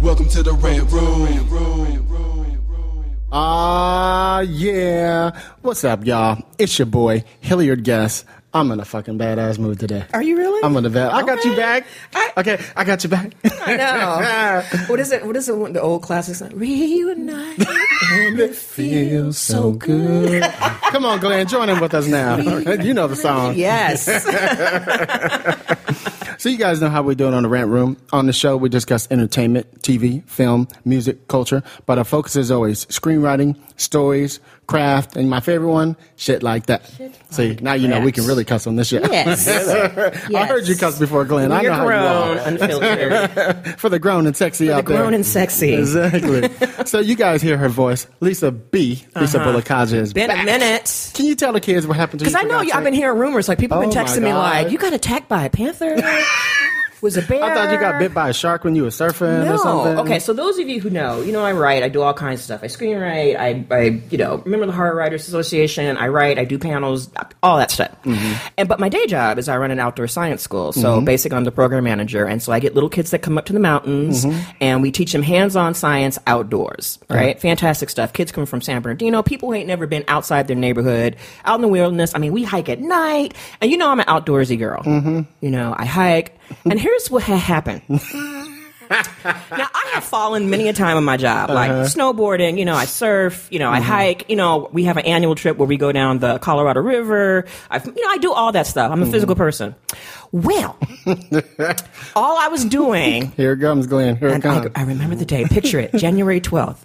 Welcome to the Red Room. Ah, yeah. What's up, y'all? It's your boy, Hilliard Guess. I'm in a fucking badass mood today. Are you really? I'm in a bad. I got you back. I- okay, I got you back. I know. what is it? What is it? The old classics. Like, Reunite and it feels so good. Come on, Glen, join in with us now. you know the song. Yes. So you guys know how we're doing on the Rant Room. On the show, we discuss entertainment, TV, film, music, culture, but our focus is always screenwriting, stories, craft, and my favorite one, shit like that. See, now you know we can really cuss on this shit. yes. I heard you cuss before, Glen. I You're know grown, how you are. For the grown and sexy the out there. grown and sexy. Exactly. so you guys hear her voice. Lisa B. Lisa Uh-huh. Bolekaja is Been back. a minute. Can you tell the kids what happened to you? Because I know you, I've been hearing rumors. Like people have been Oh, my texting me like, "You got attacked by a panther." Was a bear? I thought you got bit by a shark when you were surfing No. or something. Okay, so those of you who know, you know I write, I do all kinds of stuff. I screenwrite, I, I you know, remember the Horror Writers Association, I write, I do panels, all that stuff. Mm-hmm. And but my day job is I run an outdoor science school. So basically I'm the program manager and so I get little kids that come up to the mountains Mm-hmm. and we teach them hands-on science outdoors, Uh-huh. right? Fantastic stuff. Kids come from San Bernardino, people who ain't never been outside their neighborhood, out in the wilderness. I mean, we hike at night, and you know I'm an outdoorsy girl. Mm-hmm. You know, I hike. And here's what had happened. Now I have fallen many a time in my job, like Uh-huh. snowboarding. You know, I surf. You know, Mm-hmm. I hike. You know, we have an annual trip where we go down the Colorado River. I, you know, I do all that stuff. I'm Mm-hmm. a physical person. Well, all I was doing, Here it comes, Glen. Here it and I, comes. I remember the day. Picture it, January twelfth,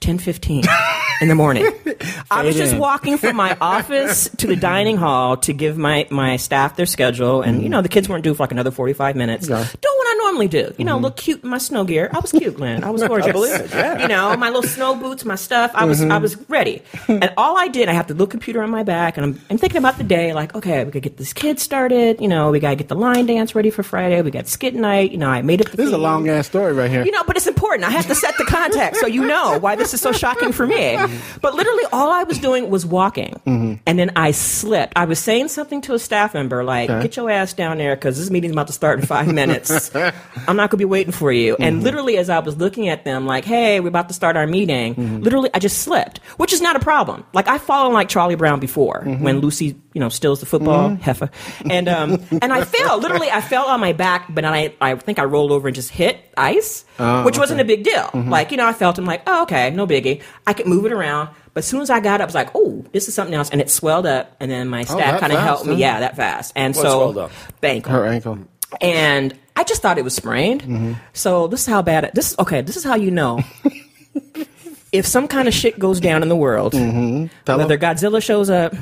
ten fifteen. In the morning, I was just walking from my office to the dining hall to give my, my staff their schedule, and you know the kids weren't due for like another forty five minutes. Yeah. Doing what I normally do, you know, mm-hmm. look cute in my snow gear. I was cute, Glen. I was gorgeous. it, yeah. You know, my little snow boots, my stuff. I was I mm-hmm. was ready, and all I did, I have the little computer on my back, and I'm, I'm thinking about the day, like, okay, we gotta get this kid started. You know, we gotta get the line dance ready for Friday. We got skit night. You know, I made it. the. This is a long ass story right here. You know, but it's important. I have to set the context so you know why this is so shocking for me. But literally, all I was doing was walking, mm-hmm. and then I slipped. I was saying something to a staff member like, Okay. "Get your ass down there because this meeting's about to start in five minutes. I'm not going to be waiting for you." And mm-hmm. literally, as I was looking at them, like, "Hey, we're about to start our meeting," mm-hmm. literally, I just slipped, which is not a problem. Like I've fallen like Charlie Brown before when Lucy, you know, steals the football, heifer, and um, and I fell. Literally, I fell on my back, but then I I think I rolled over and just hit ice, Oh, which wasn't a big deal. Like, you know, I felt I'm like, oh, okay, no biggie. I could move it around. But as soon as I got up, I was like, oh, this is something else. And it swelled up. And then my Oh, staff kind of helped me. huh? Yeah, that fast. And What so, swelled up? bank. Her ankle. And I just thought it was sprained. Mm-hmm. So this is how bad it, this is, okay, this is how you know. if some kind of shit goes down in the world, Mm-hmm. Whether. Godzilla shows up,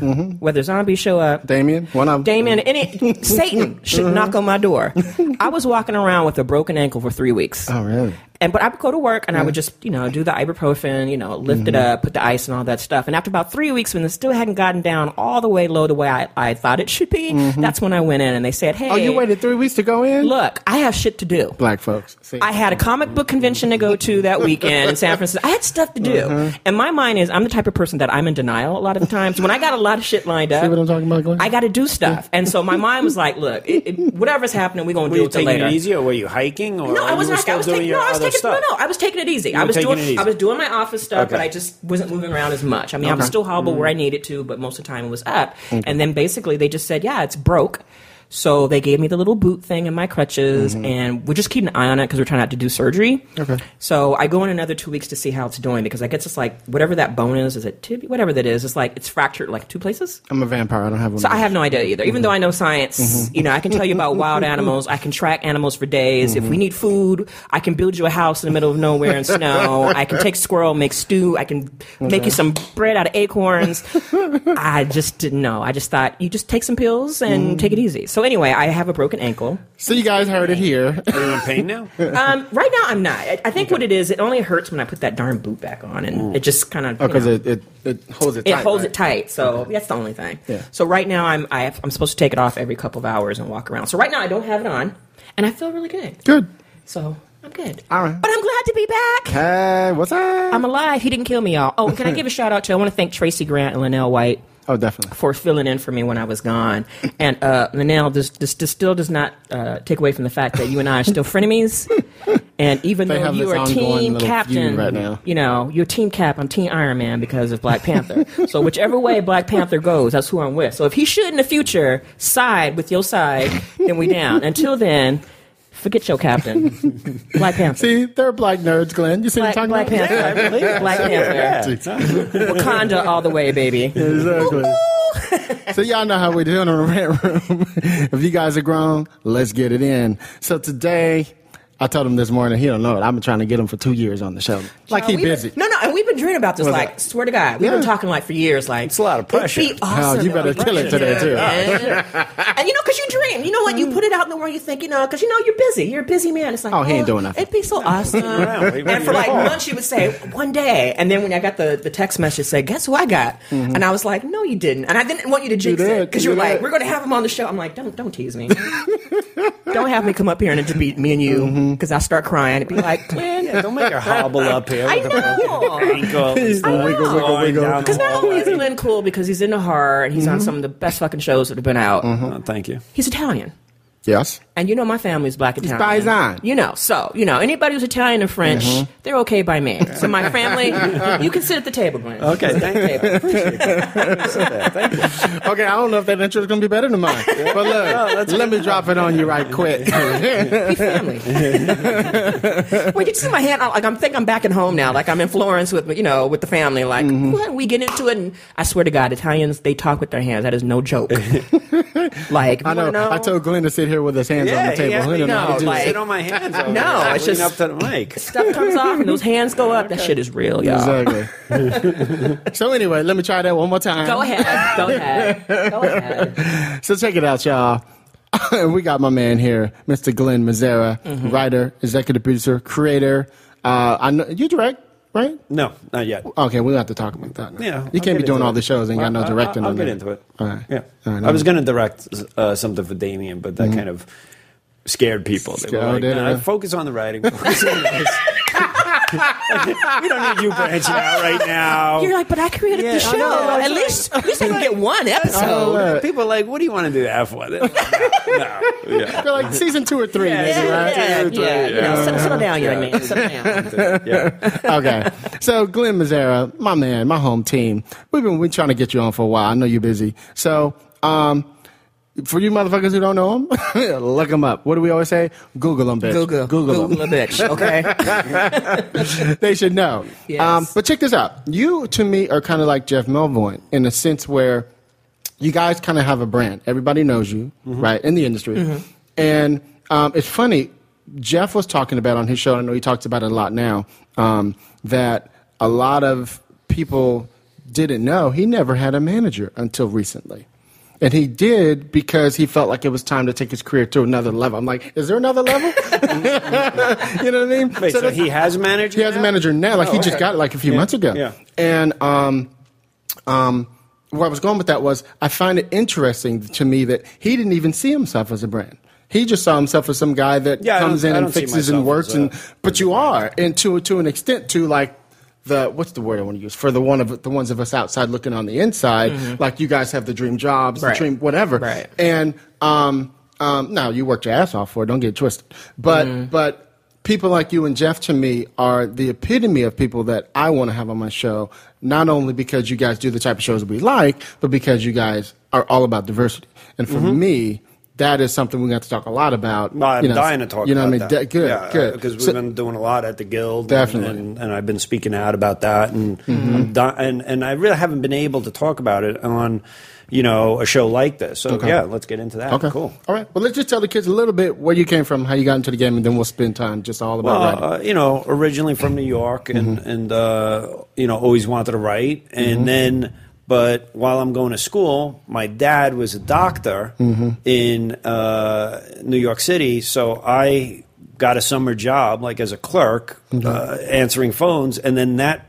whether zombies show up, Damien, one of them. Damien, any Satan should Mm-hmm. knock on my door. I was walking around with a broken ankle for three weeks. Oh, really? And but I would go to work and I would just, you know, do the ibuprofen, you know, lift it Mm-hmm. up, put the ice and all that stuff. And after about three weeks, when it still hadn't gotten down all the way low the way I, I thought it should be, that's when I went in and they said, Hey, Mm-hmm. Oh, you waited three weeks to go in? look, I have shit to do. Black folks. See. I had a comic book convention to go to that weekend in San Francisco. I had stuff to do. Mm-hmm. And my mind is, I'm the type of person that I'm in denial a lot of the times. When I got a lot of shit lined up, See what I'm talking about, Glen? I got to do stuff. And so my mind was like, look, it, it, whatever's happening, we're going to Were deal you with it taking later. it easy, or were you hiking, or No, I was not. still I was doing taking. your No, I was other taking. stuff? No, no, I was taking it easy. I was doing. I was doing my office stuff, but I just wasn't moving around as much. I mean, I was still hobble where I needed to, but most of the time it was up. And then basically they just said, "Yeah, it's broke." So they gave me the little boot thing and my crutches, mm-hmm. and we're just keep an eye on it because we're trying not to do surgery. Okay. So I go in another two weeks to see how it's doing because I guess it's like whatever that bone is, is it tibia, whatever that is, it's like it's fractured like two places. I'm a vampire. I don't have one. So I have no idea either. Even mm-hmm. though I know science, mm-hmm. you know, I can tell you about wild animals. I can track animals for days. If we need food, I can build you a house in the middle of nowhere in snow. I can take squirrel, make stew. I can make you some bread out of acorns. I just didn't know. I just thought you just take some pills and mm. take it easy. So anyway, I have a broken ankle. So you guys heard it here. Are you in pain now? Um, right now, I'm not. I, I think what it is, it only hurts when I put that darn boot back on, and it just kind of Oh, because it, it, it holds it it tight. holds right? it tight. So that's the only thing. Yeah. So right now I'm I have, I'm supposed to take it off every couple of hours and walk around. So right now I don't have it on, and I feel really good. Good. So I'm good. All right. But I'm glad to be back. Hey, what's up? I'm alive. He didn't kill me, y'all. Oh, can I give a shout out to? I want to thank Tracy Grant and Linnell White oh, definitely. for filling in for me when I was gone. And uh, Linnell, this, this, this still does not uh, take away from the fact that you and I are still frenemies. And even They though you are team captain right now. you know, you're team cap. I'm team Iron Man because of Black Panther. so whichever way Black Panther goes, that's who I'm with. So if he should in the future side with your side, then we down. Until then, forget your captain. Black Panther. See, they're black nerds, Glen. You see Black, what I'm Black talking Panther. Black Panther. Wakanda all the way, baby. Exactly. so y'all know how we do it on the rant room. if you guys are grown, let's get it in. So today, I told him this morning. He don't know it. I've been trying to get him for two years on the show. Like he We've been- busy. no, no, and we've been dreaming about this. What's like, that? swear to God, we've Yeah. been talking like for years. Like, It's a lot of pressure. It'd be Hell, awesome. you better kill it today too. Man. and you know, because you dream. You know what? You put it out in the world. You think, you know, because you know you're busy. You're a busy man. It's like, Oh, he ain't doing nothing. It'd be so awesome. and for like know? months, you would say one day, and then when I got the, the text message, say, guess who I got? And I was like, no, you didn't. And I didn't want you to jinx Mm-hmm. You it because you're like, we're going to have him on the show. I'm like, don't don't tease me. don't have me come up here and it just be me and you Mm-hmm. Because I start crying. It'd be like, Glen, Yeah, don't make her hobble up here. I with a broken know. ankle. He's the wiggle, wiggle, wiggle. Because not only is hallway. Lynn cool because he's in the horror and he's Mm-hmm. on some of the best fucking shows that have been out. Oh, thank you. He's Italian. Yes. And you know my family's black Italian. Paisan. You know, so you know anybody who's Italian and French, Mm-hmm. they're okay by me. So my family, you can sit at the table, Glen. Okay, thank you. Table. Appreciate that. Thank you. Okay, I don't know if that intro is going to be better than mine. But look, let me drop it on you right quick. We family. Wait, you see my hand? Like I'm think I'm back at home now. Like I'm in Florence with you know with the family. Like Mm-hmm. what? we get into it, and I swear to God, Italians they talk with their hands. That is no joke. like I you know, I told Glen to sit here with his hands on the table. yeah, He don't know how to no, do like- Sit on my hands. over No, there, it's lean just- up to the mic. stuff comes off and those hands go up. That shit is real, y'all. Exactly. so anyway, let me try that one more time. Go ahead. Go ahead. Go ahead. So check it out, y'all. we got my man here, Mr. Glen Mazzara, Mm-hmm. writer, executive producer, creator. Uh, I know you direct, right? No, not yet. Okay, we'll have to talk about that. now. Yeah, you I'll can't be doing all it. the shows and got no directing. I'll, get into it. All right. Yeah, All right, I was going to direct uh, something for Damien, but that kind of scared people. They were Scared like, it, "Nah, focus on the writing. Focus we don't need you branching out right now. You're like, but I created Yeah, the I show. know, at it's least, at least I can get one episode. Oh, look. People are like, what do you want to do that for? They're like, no, no, yeah. They're like season two or three, Yeah, maybe, yeah, right? yeah, Two or yeah, three, you know, yeah. settle, settle down, young man. Settle down. yeah. okay. So Glen Mazzara, my man, my home team. We've been we trying to get you on for a while. I know you're busy. So um, for you motherfuckers who don't know him, look him up. What do we always say? Google him, bitch. Google, Google, Google him. bitch. Okay. they should know. Yes. Um, but check this out. You, to me, are kind of like Jeff Melvoin in a sense where you guys kind of have a brand. Everybody knows you, right, in the industry. And um, it's funny. Jeff was talking about on his show. I know he talks about it a lot now. Um, that a lot of people didn't know he never had a manager until recently. And he did because he felt like it was time to take his career to another level. I'm like, is there another level? you know what I mean? Wait, so, that's- he has a manager? he has a now? manager now. Like he just got it like a few months ago. yeah. And um, um, where I was going with that was I find it interesting to me that he didn't even see himself as a brand. He just saw himself as some guy that Yeah, comes in and fixes and works. a- And but you are, and to to an extent, to like the what's the word I want to use for the one of the ones of us outside looking on the inside. Like you guys have the dream jobs, the Mm-hmm. Dream whatever, Right. and um, um, now you worked your ass off for it. Don't get it twisted. But Mm-hmm. but people like you and Jeff to me are the epitome of people that I want to have on my show. Not only because you guys do the type of shows we like, but because you guys are all about diversity. And for Mm-hmm. me, that is something we got to talk a lot about. Well, I'm you know, dying to talk You know about what I mean? De- good, yeah, good. Because we've So- been doing a lot at the Guild. Definitely. And, and, and I've been speaking out about that. And, Mm-hmm. I'm di- and, and I really haven't been able to talk about it on, you know, a show like this. So, Okay. yeah, let's get into that. Okay. Cool. All right. Well, let's just tell the kids a little bit where you came from, how you got into the game, and then we'll spend time just all about writing. Well, uh, you know, originally from New York, and Mm-hmm. and uh, you know, always wanted to write, and then. But while I'm going to school, my dad was a doctor Mm-hmm. in uh, New York City, so I got a summer job, like as a clerk, Mm-hmm. uh, answering phones, and then that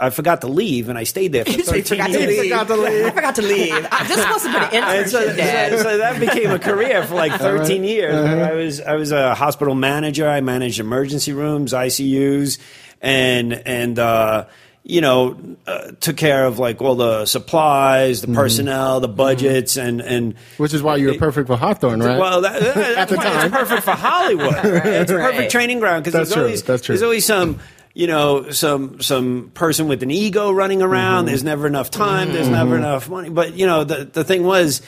I forgot to leave, and I stayed there for You say 13 forgot to leave. I forgot to leave. I- This must have been an And so, Dad. so, so that became a career for like 13 years. I was I was a hospital manager. I managed emergency rooms, ICUs, and and uh, you know uh, took care of like all the supplies, the personnel, the budgets, and and Which is why you were perfect for Hawthorne, right? well, that, that- that's why time. it's perfect for Hollywood. It's a Right. perfect training ground because there's true. always That's true. there's always some you know some some person with an ego running around. Mm-hmm. There's never enough time. There's never enough money. But you know the the thing was.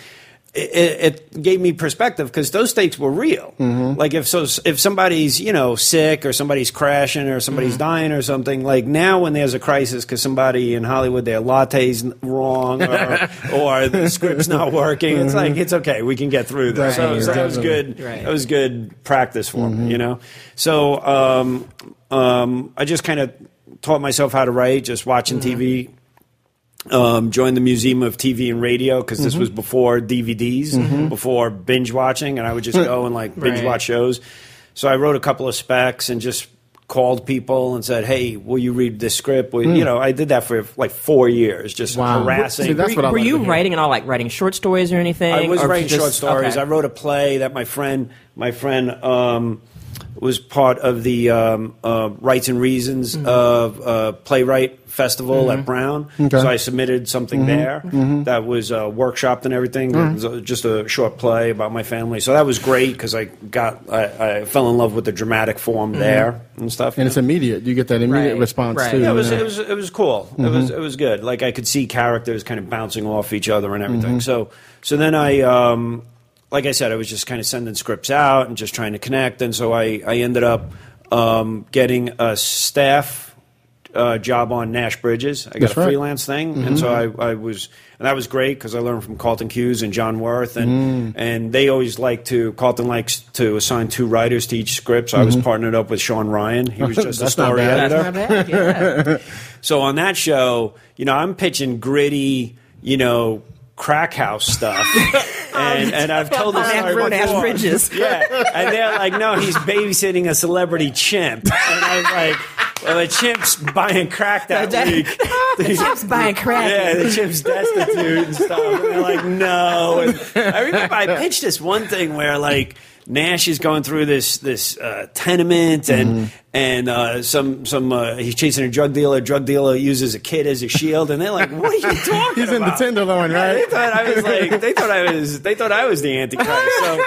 It, it gave me perspective because those stakes were real. Mm-hmm. Like if so, if somebody's you know sick or somebody's crashing or somebody's Mm-hmm. dying or something. Like now, when there's a crisis because somebody in Hollywood their latte's wrong or, or the script's not working, it's like it's okay. We can get through this. So, Definitely, so that was good. Right. That was good practice for Mm-hmm. me, you know. So um, um, I just kind of taught myself how to write, just watching Mm-hmm. TV. Um, joined the Museum of TV and Radio because this Mm-hmm. was before DVDs, before binge watching, and I would just go and like binge Right. watch shows. So I wrote a couple of specs and just called people and said, "Hey, will you read this script?" Will, You know, I did that for like four years, just Hmm. Wow. harassing. See, that's were what I were you writing and all, like writing short stories or anything? I was or writing just- short stories. okay. I wrote a play that my friend, my friend, um, was part of the um, uh, Rites and Reasons Mm-hmm. of uh, Playwright Festival at Brown. Okay. So I submitted something there that was uh, workshopped and everything. It was uh, just a short play about my family. So that was great because I got I, I fell in love with the dramatic form there and stuff. and it's immediate. You get that immediate Right, response right. too. Yeah, it was, it was it was cool. It was it was good. Like I could see characters kind of bouncing off each other and everything. So so then I um, like I said, I was just kind of sending scripts out and just trying to connect. And so I I ended up um, getting a staff uh, job on Nash Bridges. I got That's a right. freelance thing, and so I, I was, and that was great because I learned from Carlton Cuse and John Wirth, and and they always like to Carlton likes to assign two writers to each script. So I was partnered up with Shawn Ryan. He was just a That's not story bad. editor. That's not bad. Yeah. So on that show, you know, I'm pitching gritty, you know, crack house stuff. and, and I've told this On Ash- story on Ash before. Bridges. Yeah. And they're like, no, he's babysitting a celebrity chimp. And I was like, well, the chimp's buying crack that The- week. the chimp's buying crack. Yeah, the chimp's destitute and stuff. And they're like, no. And I remember I pitched this one thing where like Nash is going through this this uh, tenement and and uh, some some uh, he's chasing a drug dealer. Drug dealer uses a kid as a shield, and they're like, "What are you talking He's in the about?" tenderloin, Yeah, they right? thought I was like they thought I was they thought I was the antichrist. So,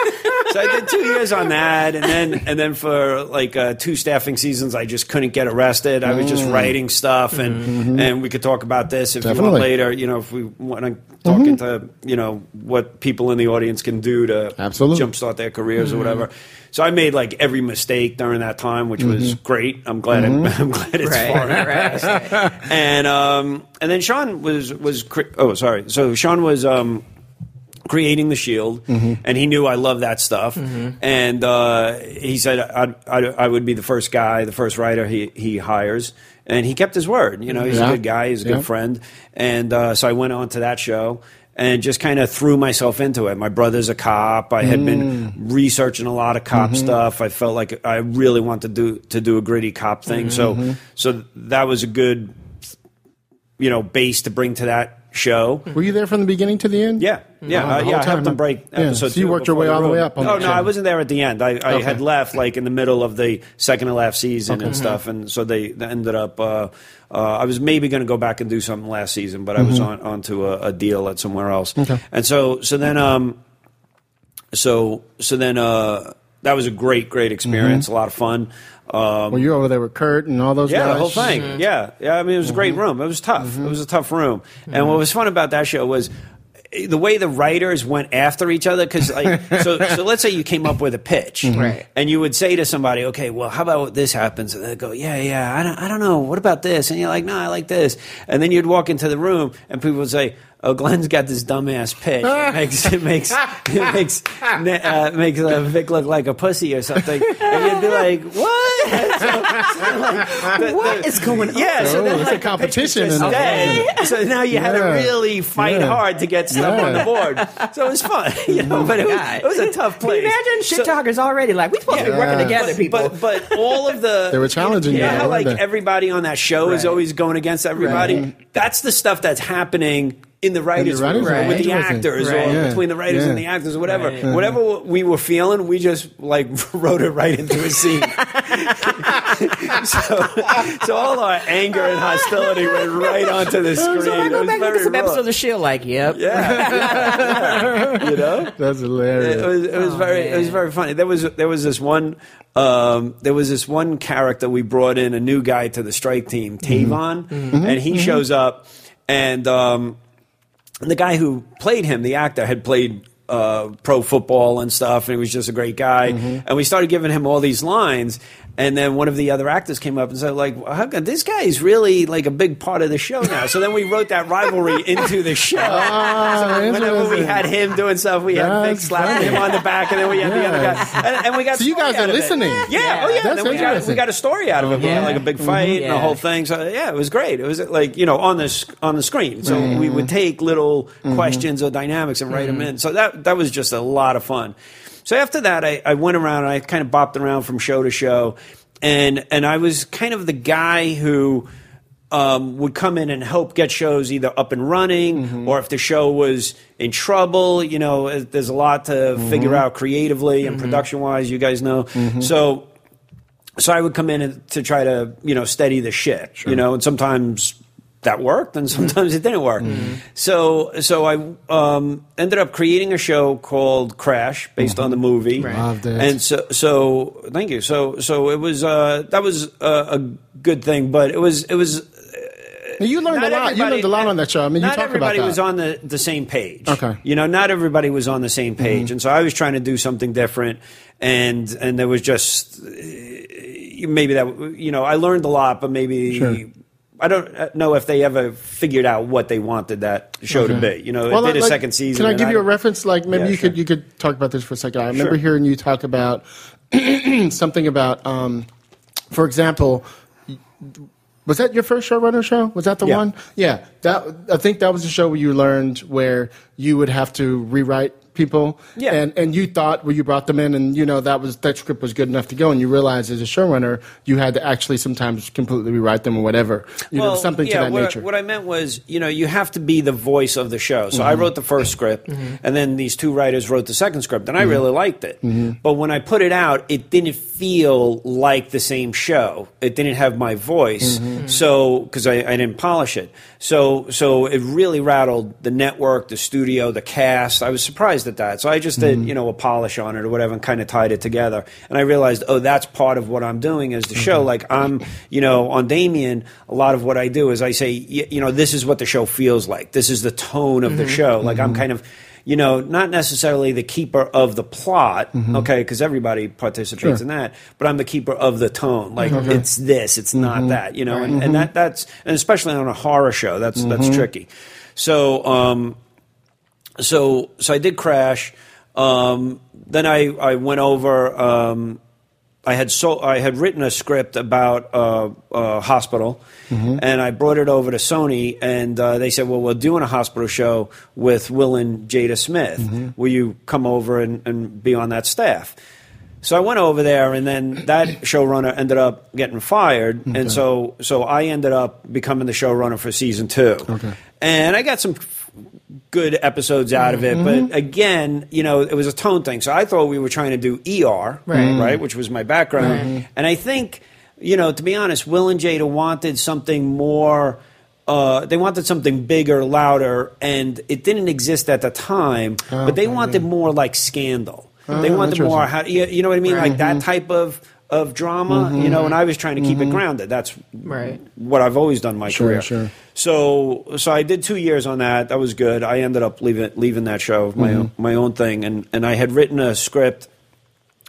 so I did two years on that, and then and then for like uh, two staffing seasons, I just couldn't get arrested. I was just writing stuff, and and we could talk about this if you want later. You know, if we want to talk into you know what people in the audience can do to Absolutely. jumpstart their careers or whatever. So I made like every mistake during that time, which was great. I'm glad. It, I'm glad it's Right, far right, past right. and um, and then Shawn was was cre- oh sorry so Shawn was um, creating the shield and he knew I love that stuff and uh, he said I, I, I would be the first guy the first writer he he hires and he kept his word you know he's Yeah. a good guy he's a good Yeah. friend and uh, so I went on to that show. And just kind of threw myself into it. My brother's a cop. I had been researching a lot of cop stuff. I felt like I really wanted to do to do a gritty cop thing. So, so that was a good you know base to bring to that show. Were you there from the beginning to the end? Yeah, yeah, uh, yeah. I helped them break Yeah, episode so you worked your way all the way up on Oh no. I wasn't there at the end. I, I Okay. had left like in the middle of the second to last season and stuff, and so they, they ended up. Uh, uh, I was maybe going to go back and do something last season, but I was on onto a, a deal at somewhere else. Okay. And so so then um, so so then uh, that was a great great experience, a lot of fun. Um, Were you over there with Kurt and all those yeah, guys? the whole thing. Yeah, yeah. I mean, it was a great room. It was tough. It was a tough room. And what was fun about that show was the way the writers went after each other because like so so let's say you came up with a pitch mm-hmm. Right. and you would say to somebody okay well how about this happens? And they go yeah yeah I don't, I don't know. What about this? And you're like no I like this. And then you'd walk into the room and people would say oh Glen's got this dumbass pitch it makes it makes it makes uh, makes uh, Vic look like a pussy or something and you'd be like what What is going on? yeah so Oh, then it's a like, the competition picture's in the- dead. so now you had to really fight Yeah. hard to get stuff on the board so it was fun you know but it was, it was a tough Can you place imagine shit So- talkers already like we supposed to be working Yeah. together, people. but but all of the They were challenging you know you, how weren't like everybody on that show is always going against everybody. Right. That's the stuff that's happening in the writers' writers' room room. with the actors Right. or Yeah. between the writers Yeah. and the actors or whatever. Right. Whatever we were feeling, we just like wrote it right into a scene. so, so all our anger and hostility went right onto the screen. so I It go was back and look very at some raw. episodes of the show, like, yep. Yeah. Yeah. you know. That's hilarious. It was it was Oh, very it was very funny. There was there was this one um, there was this one character we brought in a new guy to the strike team, Tavon, and he shows up and um, the guy who played him, the actor, had played uh, pro football and stuff, and he was just a great guy. And we started giving him all these lines. And then one of the other actors came up and said, "Like, how come this guy is really like a big part of the show now?" So then we wrote that rivalry into the show. Ah, so whenever we had him doing stuff, we had Vic slapping him on the back, and then we had the other guy, and, and we got. So you guys are out of it. listening. Yeah, Yeah. oh yeah. That's then we got, we got a story out of it. We had Yeah. like a big mm-hmm. fight and the whole thing. So yeah, it was great. It was like you know on the on the screen. So we would mm-hmm. take little mm-hmm. questions or dynamics and write them in. So that that was just a lot of fun. So after that, I, I went around and I kind of bopped around from show to show, and and I was kind of the guy who. Um, would come in and help get shows either up and running or if the show was in trouble. You know, uh, there's a lot to figure out creatively and production wise. You guys know. So so I would come in and, to try to you know steady the ship, you know, and sometimes that worked and sometimes it didn't work. So so I um, ended up creating a show called Crash based on the movie, Loved it. and so so thank you. So so it was uh, that was a, a good thing, but it was it was. you learned not a lot. You learned a lot on that show. I mean, you not talk about everybody was on the, the same page. Okay. Mm-hmm. you know, not everybody was on the same page, and so I was trying to do something different, and and there was just uh, maybe that you know I learned a lot, but maybe. Sure. I don't know if they ever figured out what they wanted that show to be. You know, Well, it did a second season. Can I give you a reference? Like maybe Yeah, you sure. could you could talk about this for a second. I remember Sure. hearing you talk about something about, um, for example. Was that your first showrunner show? Was that the Yeah. one? Yeah, that I think that was the show where you learned where you would have to rewrite people. Yeah. and and you thought well you brought them in, and you know that was that script was good enough to go, and you realized as a showrunner you had to actually sometimes completely rewrite them or whatever. You know, something yeah, to that what, nature. What I meant was, you know, you have to be the voice of the show. So I mm-hmm. wrote the first script, mm-hmm. and then these two writers wrote the second script, and I mm-hmm. really liked it. But when I put it out, it didn't feel like the same show. It didn't have my voice, so because I, I didn't polish it. So so it really rattled the network, the studio, the cast. I was surprised at that. So I just did, mm-hmm. you know, a polish on it or whatever, and kind of tied it together. And I realized, oh, that's part of what I'm doing as the show. Mm-hmm. Like I'm, you know, on Damien, a lot of what I do is I say, you know, this is what the show feels like. This is the tone of the mm-hmm. show. Like I'm kind of. You know, not necessarily the keeper of the plot, okay, because everybody participates Sure. in that. But I'm the keeper of the tone. Like it's this, it's not that. You know, and, and that that's and especially on a horror show, that's that's tricky. So, um, so so I did crash. Um, then I I went over. Um, I had so I had written a script about uh, a hospital, and I brought it over to Sony, and uh, they said, "Well, we're doing a hospital show with Will and Jada Smith. Will you come over and, and be on that staff?" So I went over there, and then that showrunner ended up getting fired, and so so I ended up becoming the showrunner for season two. Okay. and I got some good episodes out of it, but again, you know, it was a tone thing. So I thought we were trying to do ER, Right. right, which was my background, and I think, you know, to be honest, Will and Jada wanted something more. Uh, they wanted something bigger, louder, and it didn't exist at the time. but they okay, wanted more like Scandal. they Oh, wanted more, interesting. how, you, you know what I mean, like that type of of drama, you know, and I was trying to keep it grounded. That's Right. what I've always done in my Sure, career. sure. So so I did two years on that. That was good. I ended up leaving leaving that show, my own, my own thing, and and I had written a script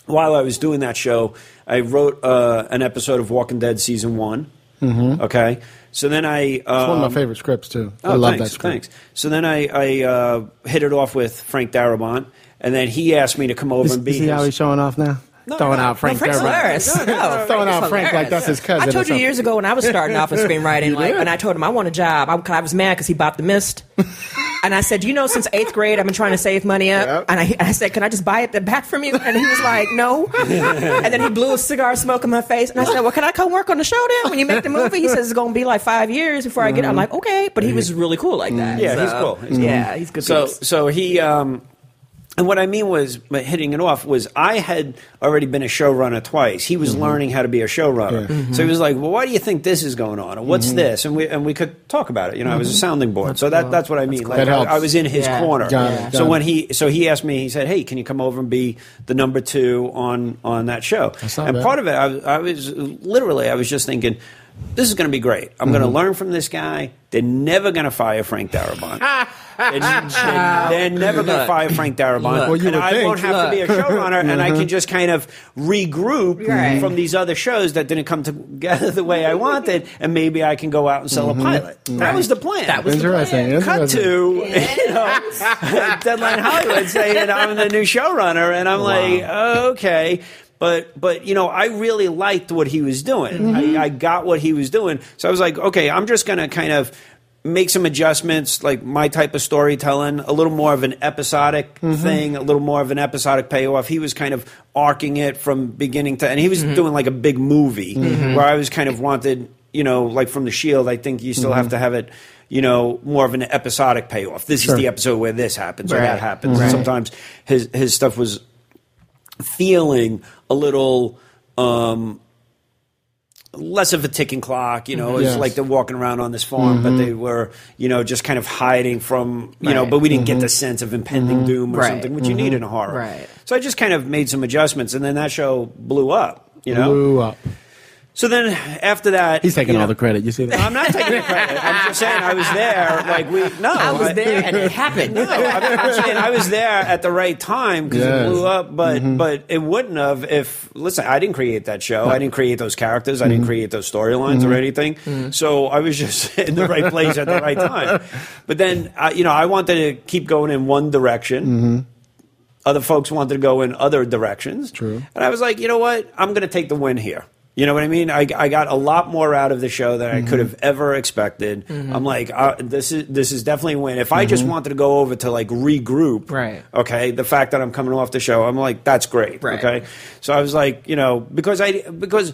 while I was doing that show. I wrote uh, an episode of Walking Dead season one. Mm-hmm. Okay, so then I It's one of um, my favorite scripts too. I Oh, love thanks, that script. Thanks. So then I, I uh, hit it off with Frank Darabont, and then he asked me to come over You, and be see how his- he's showing off now? No, Throwing out Frank no, Frank's hilarious. No, Throwing Frank out is Frank like that's his cousin. I or told you something. years ago when I was starting off in screenwriting, like, and I told him I want a job. I, I was mad because he bought The Mist, and I said, you know, since eighth grade, I've been trying to save money up, Yep. and I, I said, can I just buy it back from you? And he was like, no. and then he blew a cigar smoke in my face, and I said, well, can I come work on the show then when you make the movie? He says it's going to be like five years before I get. it. I'm like, okay, but he was really cool like that. Yeah, he's cool. He's cool. Yeah, he's good. So peeps. so he um, and what I mean was hitting it off was I had already been a showrunner twice. He was Mm-hmm. learning how to be a showrunner. So he was like, "Well, why do you think this is going on? Or what's Mm-hmm. this?" And we and we could talk about it. You know, I was a sounding board. so that that's what I mean. Like That I. I was in his Yeah. corner. It, So when he so he asked me, he said, "Hey, can you come over and be the number two on on that show?" And bad. part of it, I, I was literally, I was just thinking. This is going to be great. I'm going to Mm-hmm. learn from this guy. They're never going to fire Frank Darabont. They're, they're- they're never going to fire Frank Darabont. Well, you and would I think. won't have to be a showrunner, and I can just kind of regroup Right. from these other shows that didn't come together the way I wanted, and maybe I can go out and sell a pilot. That was the plan. That was the Interesting. Cut interesting. to you know, Deadline Hollywood saying I'm the new showrunner, and I'm like, okay. But but you know, I really liked what he was doing. I, mm-hmm. I got what he was doing, so I was like, okay, I'm just going to kind of make some adjustments, like my type of storytelling, a little more of an episodic mm-hmm. thing, a little more of an episodic payoff. He was kind of arcing it from beginning to, and he was mm-hmm. doing like a big movie where I was kind of wanted, you know, like from the Shield. I think you still have to have it. You know, more of an episodic payoff. This is the episode where this happens or that happens. Right. Sometimes his his stuff was feeling a little um, less of a ticking clock. You know, mm-hmm. it's Yes. like they're walking around on this farm, but they mm-hmm. were, you know, just kind of hiding from, you know, but we didn't get the mm-hmm. sense of impending doom or Right. something, which you need in a horror. Right. So I just kind of made some adjustments, and then that show blew up. You know, Blew up. So then after that, He's taking all know- the credit. You see that? I'm not taking the credit. I'm just saying I was there. Like we, no, I was there and it happened. no, I'm, I'm saying I was there at the right time because Yes. it blew up, but mm-hmm. but it wouldn't have if listen. I didn't create that show. I didn't create those characters. I didn't mm-hmm. create those storylines or mm-hmm. anything. So I was just in the right place at the right time. But then uh, you know I wanted to keep going in one direction. Other folks wanted to go in other directions. True. And I was like, you know what? I'm going to take the win here. You know what I mean? I, I got a lot more out of the show than I could mm-hmm. have ever expected. Mm-hmm. I'm like, uh, this is this is definitely a win. If I just mm-hmm. wanted to go over to like regroup, Right. Okay, the fact that I'm coming off the show, I'm like, that's great. Right. Okay, so I was like, you know, because I because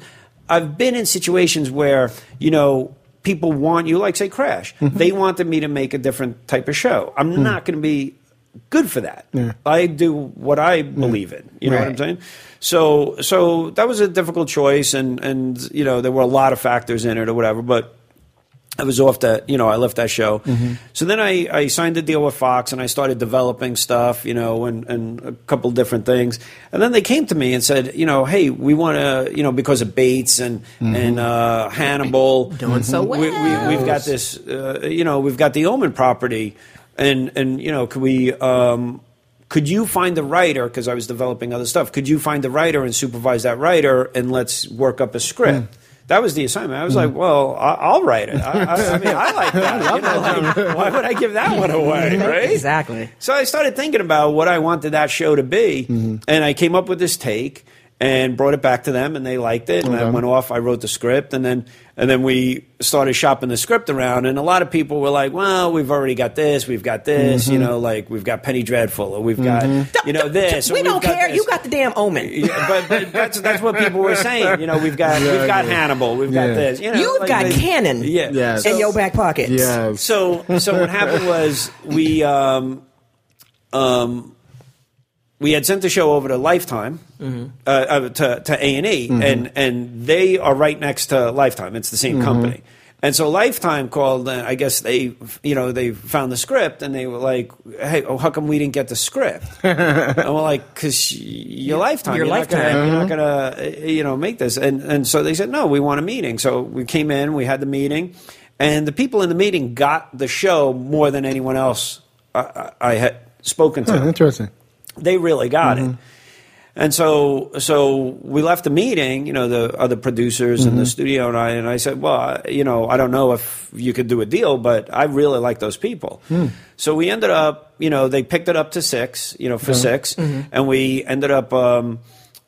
I've been in situations where you know people want you, like say Crash, they wanted me to make a different type of show. I'm mm. not going to be good for that. I do what I believe in. You know what I'm saying? So so that was a difficult choice, and and you know there were a lot of factors in it or whatever, but. I was off that, you know, I left that show. Mm-hmm. So then I, I signed a deal with Fox and I started developing stuff, you know, and, and a couple different things. And then they came to me and said, you know, hey, we want to, you know, because of Bates and, Mm-hmm. and uh, Hannibal. Doing so We, we, well. we've got this, uh, you know, we've got the Omen property. And, and you know, could we, um, could you find the writer because I was developing other stuff? Could you find the writer and supervise that writer and let's work up a script? That was the assignment. I was like, well, I- I'll write it. I, I, I mean, I like that. you know, like, why would I give that one away, right? Exactly. So I started thinking about what I wanted that show to be, and I came up with this take and brought it back to them, and they liked it. And I went off. I wrote the script, and then and then we started shopping the script around. And a lot of people were like, "Well, we've already got this. We've got this. You know, like we've got Penny Dreadful, or we've got you know this. We don't care. this." You got the damn omen. Yeah, but, but that's that's what people were saying. You know, we've got we've got Hannibal, we've got this. You know, You've like got they- canon Yeah, Yes. in your back pocket. Yes. so so what happened was we um, um, we had sent the show over to Lifetime, mm-hmm. uh, uh, to to A and E, mm-hmm. and and they are right next to Lifetime. It's the same mm-hmm. company. And so Lifetime called, and I guess they, you know, they found the script and they were like, "Hey, oh, how come we didn't get the script?" and we're like, "Cause you're Lifetime, You're you're, Lifetime. gonna, you're not gonna, uh, you know, make this." And and so they said, "No, we want a meeting." So we came in, we had the meeting, and the people in the meeting got the show more than anyone else I, I, I had spoken to Oh, interesting. They really got it. Mm-hmm. And so, so we left the meeting, you know, the other producers in the mm-hmm. studio and I, and I said, well, you know, I don't know if you could do a deal, but I really like those people. Hmm. So we ended up, you know, they picked it up to six, you know, for 6 mm-hmm. and we ended up, um,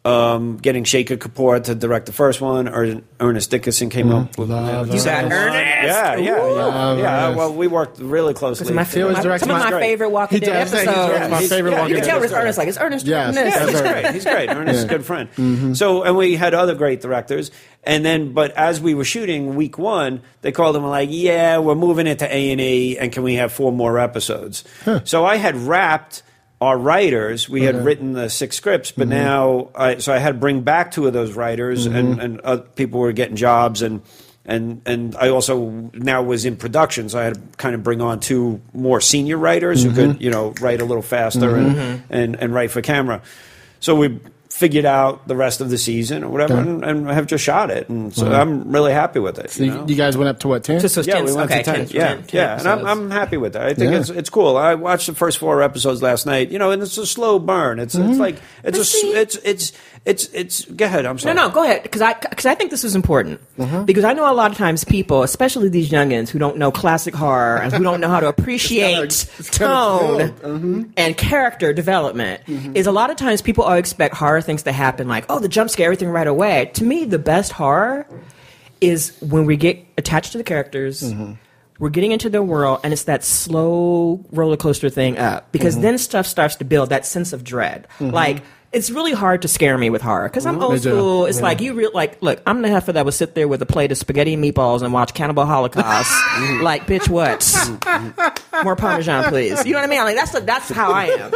um, getting Shekhar Kapur to direct the first one. Er- Ernest Dickerson came up with Love You got Ernest. Ernest. Yeah, yeah, yeah. yeah. Well, we worked really closely. Some of my, He always my- directs some of my- my favorite Walking He Dead does. He episodes. directs my favorite yeah, Walking you he can tell does. it's Ernest. Like it's Ernest. Yes, Ernest. that's he's great. He's great. Ernest is a good friend. So, and we had other great directors. And then, but as we were shooting week one, they called and were like, "Yeah, we're moving it to A and E, and can we have four more episodes?" So I had wrapped our writers. We had written the six scripts, but mm-hmm. now, I, so I had to bring back two of those writers, and mm-hmm. and uh, people were getting jobs and. And and I also now was in production, so I had to kind of bring on two more senior writers who could mm-hmm. you know write a little faster and, and and write for camera. So we figured out the rest of the season or whatever, and, and have just shot it, and so I'm really happy with it. So you you, know? you guys went up to what ten? Just those yeah, 10 we went okay, to 10. 10, yeah, 10 yeah, and I'm. I'm happy with that. I think Yeah. it's it's cool. I watched the first four episodes last night. You know, and it's a slow burn. It's Mm-hmm. it's like it's a s- see- it's it's it's it's. Go ahead. I'm No, sorry. no, no, go ahead. Because I, cause I think this is important. Mm-hmm. Because I know a lot of times people, especially these youngins who don't know classic horror and who don't know how to appreciate it's kinda tone built. Mm-hmm. and character development, is a lot of times people all expect horror things to happen like, oh, the jump scare, everything right away. To me, the best horror is when we get attached to the characters. Mm-hmm. We're getting into their world, and it's that slow roller coaster thing up because then stuff starts to build that sense of dread. Like it's really hard to scare me with horror because I'm old school. It's like you real like look. I'm the heifer that would sit there with a plate of spaghetti and meatballs and watch Cannibal Holocaust. like bitch, what? More Parmesan, please. You know what I mean? Like that's the, that's how I am.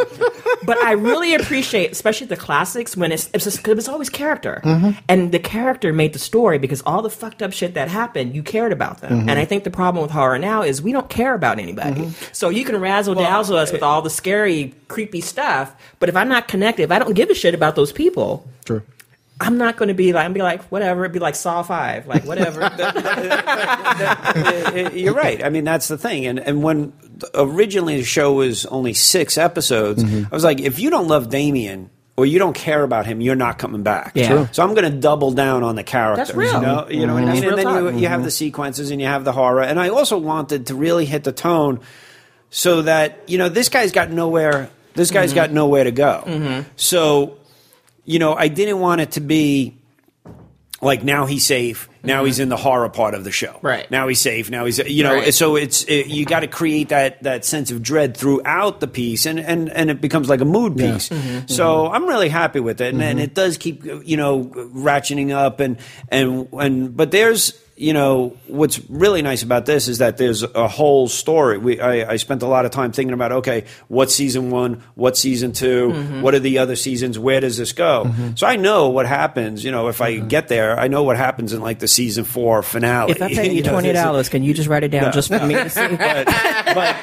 But I really appreciate, especially the classics, when it's it's, just, 'cause it's always character, and the character made the story because all the fucked up shit that happened, you cared about them. And I think the problem with horror now is we don't care about anybody. So you can razzle dazzle us with all the scary, creepy stuff, but if I'm not connected, if I don't give a shit about those people, True. I'm not going to be like, I'm be like, whatever. It'd be like Saw Five, like whatever. You're right. I mean, that's the thing. And and when originally the show was only six episodes, Mm-hmm. I was like, if you don't love Damien or you don't care about him, you're not coming back. Yeah. True. So I'm going to double down on the characters. That's real. You know, you know what I That's mean? And then you, talk. you have the sequences and you have the horror. And I also wanted to really hit the tone so that you know this guy's got nowhere. This guy's Mm-hmm. got nowhere to go. So you know, I didn't want it to be like now he's safe. Now he's in the horror part of the show. Mm-hmm. Right. now he's safe. Now he's you know. Right. So it's it, you got to create that that sense of dread throughout the piece, and and and it becomes like a mood Yeah. piece. Mm-hmm. So I'm really happy with it, and, and it does keep you know ratcheting up, and and and but there's. You know what's really nice about this is that there's a whole story. We I, I spent a lot of time thinking about okay, what's season one, what's season 2 Mm-hmm. what are the other seasons, where does this go? So I know what happens. You know, if I get there, I know what happens in like the season four finale. if I pay you know, twenty dollars, can you just write it down just for me but, but,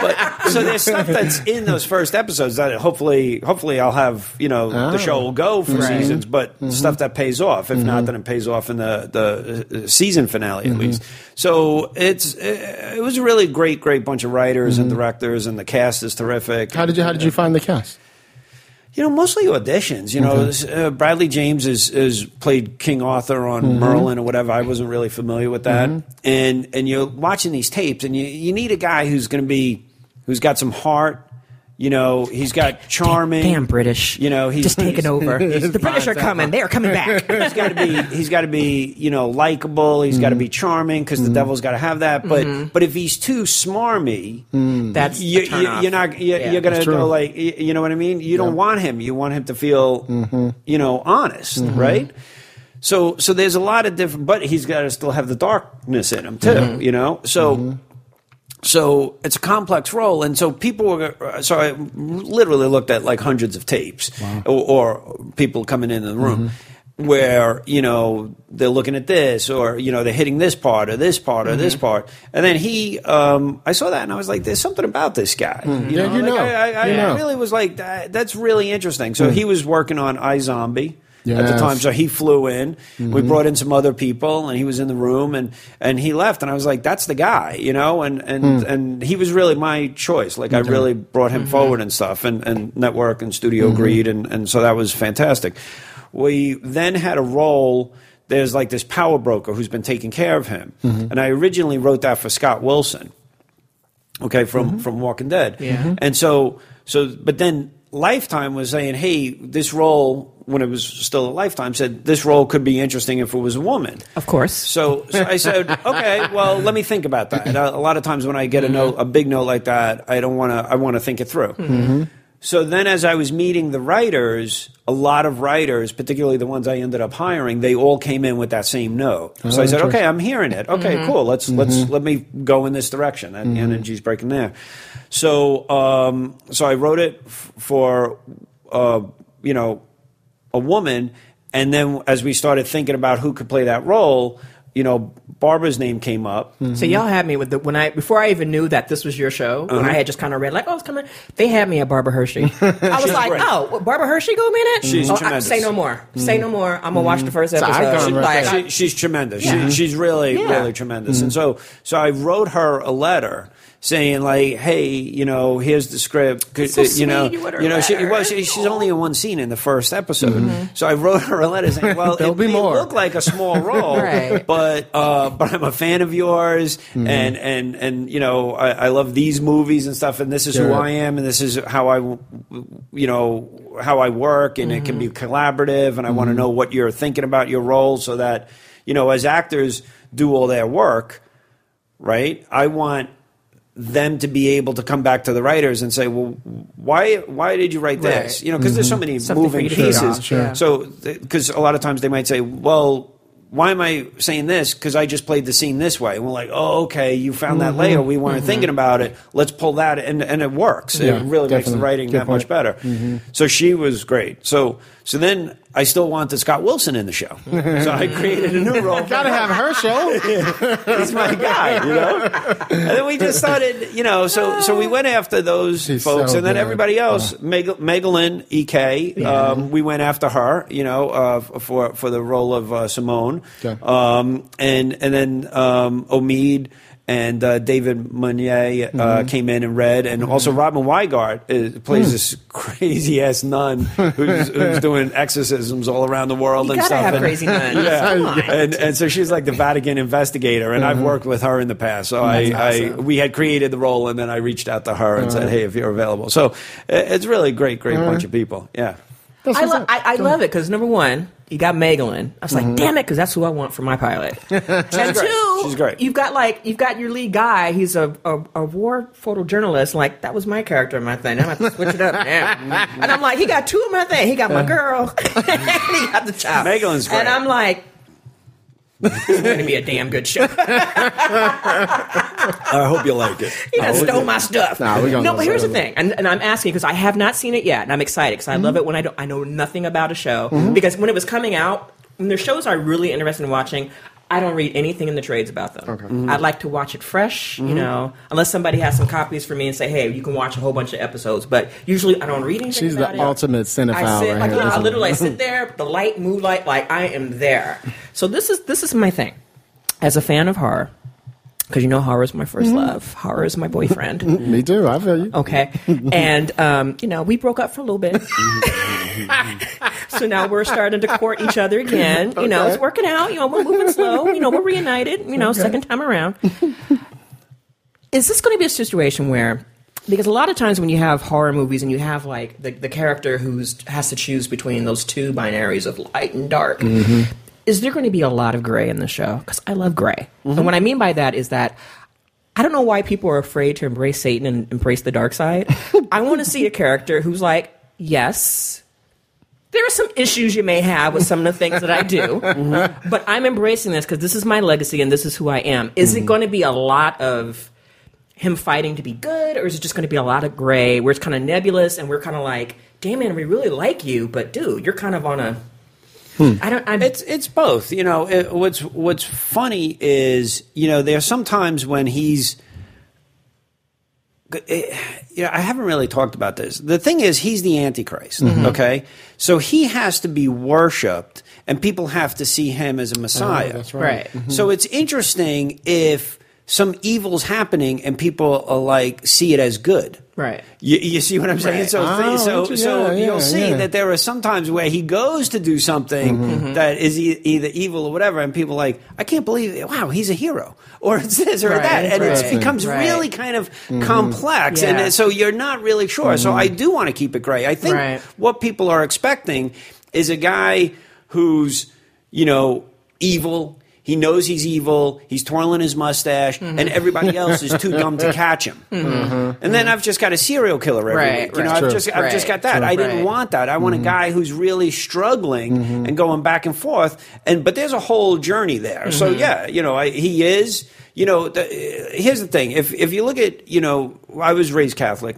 but so there's stuff that's in those first episodes that hopefully hopefully I'll have you know the show will go for Right. seasons, but mm-hmm. stuff that pays off. If not, mm-hmm. then it pays off in the the uh, uh season finale at mm-hmm. least. So it's uh, it was a really great great bunch of writers and directors, and the cast is terrific. How did you How did you find the cast? You know, mostly auditions. You know, this, uh, Bradley James is is played King Arthur on Merlin or whatever. I wasn't really familiar with that. And and you're watching these tapes, and you you need a guy who's going to be who's got some heart. You know, he's got charming. Damn British! You know, he's just taking over. the British are coming. They are coming back. he's got to be he's got to be you know likable. He's got to be charming because the mm-hmm. devil's got to have that. But mm-hmm. but if he's too smarmy mm. That's you, a turn you, off. you're not you, Yeah. you're gonna go like you, you know what I mean? You don't want him. You want him to feel mm-hmm. you know honest right? So so there's a lot of different but he's got to still have the darkness in him too you know? So so it's a complex role, and so people were. So I literally looked at like hundreds of tapes, or, or people coming into the room, where you know they're looking at this or you know they're hitting this part or this part or Mm-hmm. this part and then he um, i saw that and i was like there's something about this guy you Mm-hmm. Yeah, you Like, know. i, I, I know. really was like that, that's really interesting so he was working on izombie at the Mm-hmm. time so he flew in we brought in some other people and he was in the room and and he left and i was like that's the guy you know and and Hmm. and he was really my choice like i really brought him forward and stuff and and network and studio Mm-hmm. agreed and and so that was fantastic we then had a role there's like this power broker who's been taking care of him Mm-hmm. and i originally wrote that for scott wilson okay from Mm-hmm. from walking dead Yeah. and so so but then lifetime was saying hey this role when it was still a lifetime said this role could be interesting if it was a woman Of course. so, so I said, okay, well, let me think about that. A, a lot of times when I get a mm-hmm. note, a big note like that, I don't want to. I want to think it through. Mm-hmm. Mm-hmm. So then, as I was meeting the writers, a lot of writers, particularly the ones I ended up hiring, they all came in with that same note. Oh, so I said, okay, I'm hearing it. Okay, cool. Let's let's let me go in this direction. That energy's breaking there. So um, so I wrote it f- for uh, you know a woman. And then as we started thinking about who could play that role, you know, Barbara's name came up. So y'all had me with the when I before I even knew that this was your show. When I uh-huh. had just kind of read like, oh, it's coming. They had me at Barbara Hershey. I was like, great. oh, what, Barbara Hershey go in it? She's oh, I- say no more. Say no more. I'm gonna watch the first an episode. icon right Like, She, she's tremendous. Yeah. She, she's really, Yeah. really tremendous. And so, so I wrote her a letter saying like, "Hey, you know, here's the script. Could, so uh, you know, sweet. You wrote you know, she, letter. well, she, she's only in one scene in the first episode. Mm-hmm. So I wrote her a letter saying, "Well, There'll it be may more." look like a small role, Right. but uh, but I'm a fan of yours, mm-hmm. and and and you know, I, I love these movies and stuff, and this is who I am, and this is how I, you know, how I work, and it can be mm-hmm. collaborative, and I want to know what you're thinking about your role, so that you know, as actors do all their work, right? I want them to be able to come back to the writers and say, "Well, why why did you write this?" Right. You know, because there's so mm-hmm. many Something moving you to feed pieces. off, Sure. So, because a lot of times they might say, "Well." Why am I saying this? Because I just played the scene this way. And we're like, oh, okay, you found that later. We weren't thinking about it. Let's pull that, and and it works. Yeah, it really makes the writing Good that much point. better. So she was great. So so then I still wanted Scott Wilson in the show. so I created a new role. Gotta have her show. He's my guy, you know. And then we just started, you know. So so we went after those She's folks, so and then good. everybody else. Meg- Megalyn Ek, um, we went after her, you know, uh, for for the role of uh, Simone, Okay. um, and and then um, Omid. And uh, David Meunier uh, Mm-hmm. came in and read, and also Robin Weigert uh, plays Hmm. this crazy ass nun who's, who's doing exorcisms all around the world You and gotta stuff. have and- crazy nuns. yeah, and and so she's like the Vatican investigator, and I've worked with her in the past. So I, I we had created the role, and then I reached out to her and said, "Hey, if you're available." So uh, it's really a great, great bunch of people. Yeah, That's I, lo- I, I love it because number one, you got Megalyn. I was like, mm-hmm. damn it, because that's who I want for my pilot. and great. two, She's great. you've got like you've got your lead guy. He's a, a, a war photojournalist. Like that was my character in my thing. I'm gonna have to switch it up now. and I'm like, he got two of my thing. He got my girl, and he got the child. Megalyn's great. And I'm like. Is going to be a damn good show. I hope you like it. He done stole my stuff. Nah, we gonna no, go but here's the thing, and, and I'm asking because I have not seen it yet, and I'm excited because I Mm-hmm. love it when I don't. I know nothing about a show because when it was coming out, when there's shows I'm really interested in watching. I don't read anything in the trades about them. Okay. Mm-hmm. I'd like to watch it fresh, you know, unless somebody has some copies for me and say, "Hey, you can watch a whole bunch of episodes." But usually, I don't read anything. She's about the it. ultimate cinephile I sit, right like, here. I literally I sit there, the light, moonlight, like I am there. So this is this is my thing. As a fan of horror, because you know horror is my 1st Mm-hmm. love. Horror is my boyfriend. Me too. I feel you. Okay. And, um, you know, we broke up for a little bit. so now we're starting to court each other again. You know, it's working out. You know, we're moving slow. You know, we're reunited, you know, second time around. Is this going to be a situation where, because a lot of times when you have horror movies and you have like the, the character who's has to choose between those two binaries of light and dark, is there going to be a lot of gray in the show? Because I love gray. And mm-hmm. what I mean by that is that I don't know why people are afraid to embrace Satan and embrace the dark side. I want to see a character who's like, yes, there are some issues you may have with some of the things that I do, mm-hmm. but I'm embracing this because this is my legacy and this is who I am. Is it mm-hmm. going to be a lot of him fighting to be good, or is it just going to be a lot of gray where it's kind of nebulous and we're kind of like, damn man, we really like you, but dude, you're kind of on a Hmm. I don't. I, It's it's both. You know, it, what's what's funny is you know there are sometimes when he's. eh, You know, I haven't really talked about this. The thing is, he's the Antichrist. Mm-hmm. Okay, so he has to be worshipped, and people have to see him as a Messiah. Oh, that's right. right. Mm-hmm. So it's interesting if some evil's happening and people are like see it as good. Right. You, you see what I'm saying? Right. So, Oh, so, so yeah, you'll yeah, see yeah. that there are some times where he goes to do something Mm-hmm. that is e- either evil or whatever, and people are like, I can't believe it. Wow, he's a hero. Or it's this or Right, that. And it becomes Right. really kind of Mm-hmm. complex. And so you're not really sure. So I do want to keep it gray. I think Right. what people are expecting is a guy who's, you know, evil. He knows he's evil. He's twirling his mustache, Mm-hmm. and everybody else is too dumb to catch him. Mm-hmm. And then I've just got a serial killer every Right, week. You know. I've True. just I've just got that. true. I didn't Right. want that. I want a mm-hmm. guy who's really struggling mm-hmm. and going back and forth. And but there's a whole journey there. So yeah, you know, I, he is. You know, the, here's the thing. If if you look at you know, I was raised Catholic.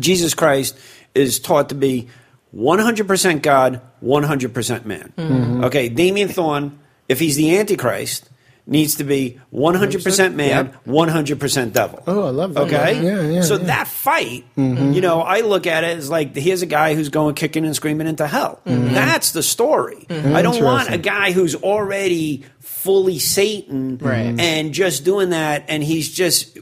Jesus Christ is taught to be 100% God, 100% man. Mm-hmm. Okay, Damien Thorne, if he's the Antichrist, needs to be 100% man, 100% devil. Oh, I love that. Okay? Yeah, yeah, so yeah. that fight, mm-hmm. you know, I look at it as like here's a guy who's going kicking and screaming into hell. Mm-hmm. That's the story. Mm-hmm. I don't want a guy who's already fully Satan Right. and just doing that and he's just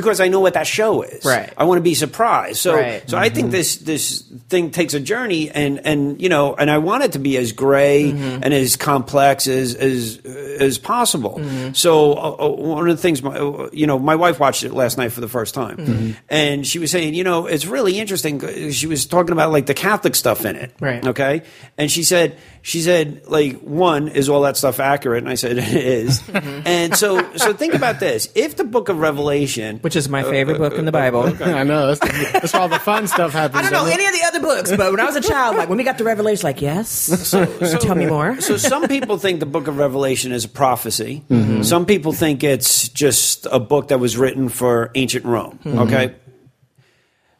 because I know what that show is. Right. I want to be surprised. So Right. so I think this this thing takes a journey and and you know and I want it to be as gray Mm-hmm. and as complex as as as possible. So uh, uh, one of the things my, you know my wife watched it last night for the first time Mm-hmm. and she was saying you know it's really interesting she was talking about like the Catholic stuff in it. Right. Okay? And she said she said like one is all that stuff accurate and I said it is. and so so think about this. If the book of Revelation which is my favorite book in the Bible. I know. That's, that's where all the fun stuff happens. I don't know doesn't it? any of the other books, but when I was a child, like when we got to Revelation, like yes, So tell me more. so some people think the book of Revelation is a prophecy. Mm-hmm. Some people think it's just a book that was written for ancient Rome. Mm-hmm. Okay.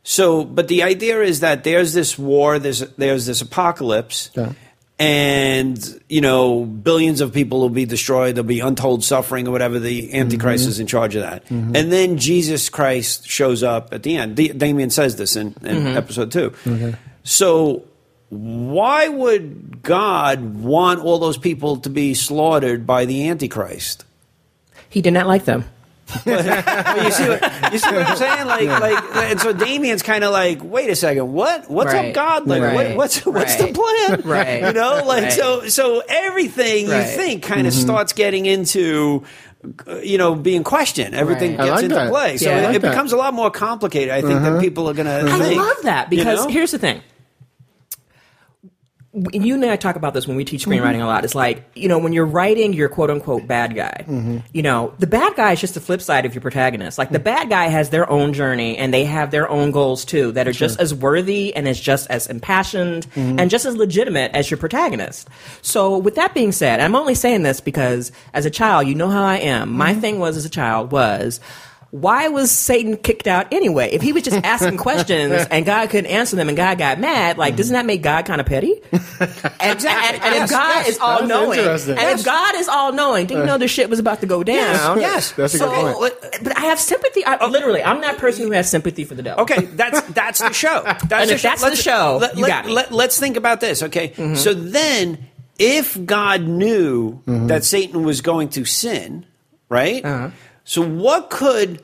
So, but the idea is that there's this war, there's there's this apocalypse, Yeah. And you know billions of people will be destroyed. There'll be untold suffering or whatever. The Antichrist Mm-hmm. is in charge of that, and then Jesus Christ shows up at the end. D- Damien says this in, in episode two. So why would God want all those people to be slaughtered by the Antichrist? He did not like them. You see what you see what I'm saying? Like, like, and so Damien's kind of like, wait a second, what? What's Right. up, God? Like, what, Right. what's what's the plan? Right. You know, like Right. so so everything you think kind of mm-hmm. starts getting into. You know, being questioned, everything Right. Gets like into that. play. So Yeah. It, like it becomes a lot more complicated. I think that mm-hmm. people are going to. I love that because know? here's the thing. You and I talk about this when we teach mm-hmm. screenwriting a lot. It's like, you know, when you're writing your quote unquote bad guy, mm-hmm. you know, the bad guy is just the flip side of your protagonist. Like, the mm. bad guy has their own journey and they have their own goals too that are just as worthy and as just as impassioned mm-hmm. and just as legitimate as your protagonist. So, with that being said, I'm only saying this because as a child, you know how I am. My thing was as a child was, why was Satan kicked out anyway? If he was just asking questions and God couldn't answer them and God got mad, like, doesn't that make God kind of petty? And, Exactly. and, and Yes, if God yes. is all knowing, and interesting. if God is all knowing, didn't you know this shit was about to go down? yes. That's a So, good point. but I have sympathy. I, literally, I'm that person who has sympathy for the devil. Okay, that's that's the show. That's And the if that's Let's- show, let, you got me. Mm-hmm. us think about this. Okay, so then if God knew that Satan was going to sin, right? Uh-huh. So what could?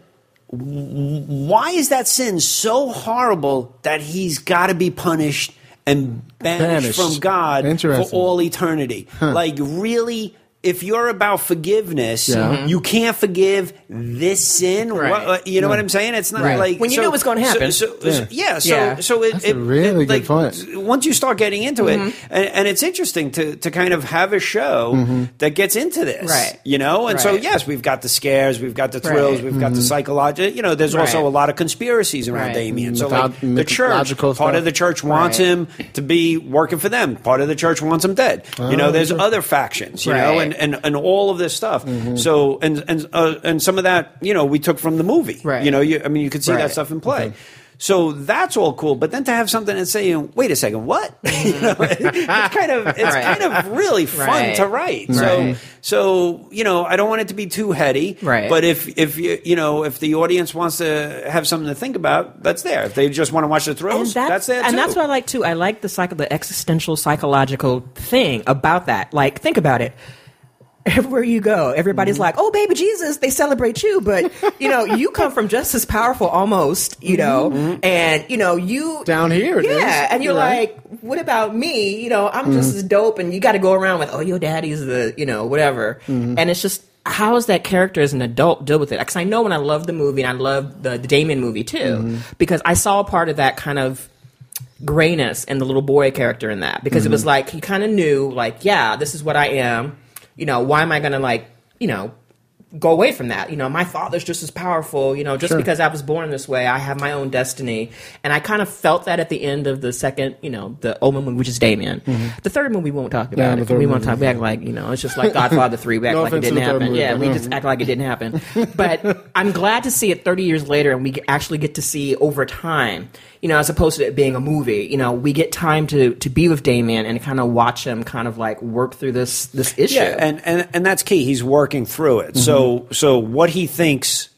Why is that sin so horrible that he's got to be punished and banished, Banished. from God for all eternity? Like really. If you're about forgiveness, Yeah. Mm-hmm. you can't forgive this sin. Right. What- you know what I'm saying? It's not Right. like When you knew it was gonna happen. So, so- yeah. So Yeah. so it, That's it a really it, good like, point. Once you start getting into it, mm-hmm. and, and it's interesting to to kind of have a show mm-hmm. that gets into this, Right. You know, and so yes, we've got the scares, we've got the thrills, Right. we've got the psychological. You know, there's also a lot of conspiracies around Right. Damien. So Mytho- like the church, part stuff. of the church wants Right. him to be working for them. Part of the church wants him dead. you know, oh, there's other factions. You know, Right. And, and and all of this stuff. Mm-hmm. So and and uh, and some of that, you know, we took from the movie. Right. You know, you, I mean, you could see that stuff in play. so that's all cool. But then to have something and say, wait a second, what? you know, it's kind of it's Right. kind of really fun Right. to write. Right. So so you know, I don't want it to be too heady. Right. But if if you you know if the audience wants to have something to think about, that's there. If they just want to watch the thrills, that's, there and that's what I like too. I like the psycho, the existential psychological thing about that. Like, think about it. Everywhere you go, everybody's Mm-hmm. like, "Oh, baby Jesus!" They celebrate you, but you know, you come from just as powerful, almost, you know, Mm-hmm. and you know, you Down here yeah, is. and you're You're right. like, "What about me?" You know, I'm just as dope, and you got to go around with, "Oh, your daddy's the," you know, whatever, and it's just. How does that character as an adult deal with it? Because I know when I loved the movie and I loved the, the Damien movie too, because I saw a part of that kind of grayness in the little boy character in that because it Mm-hmm. was like he kind of knew like yeah this is what i am you know why am i gonna like you know go away from that. You know my father's just as powerful you know just Sure. because i was born this way i have my own destiny. And i kind of felt that at the end of the second you know the omen movie which is damien the third movie we won't talk Mm-hmm. Yeah, about the it we won't movie, talk back like you know it's just like godfather 3 we act No like it didn't happen. movie, yeah but we just act like it didn't happen. But i'm glad to see it 30 years later and we actually get to see over time you know as opposed to it being a movie. You know we get time to to be with damien and kind of watch him kind of like work through this this issue. Yeah, and, and and that's key. He's working through it. So Mm-hmm. so what he thinks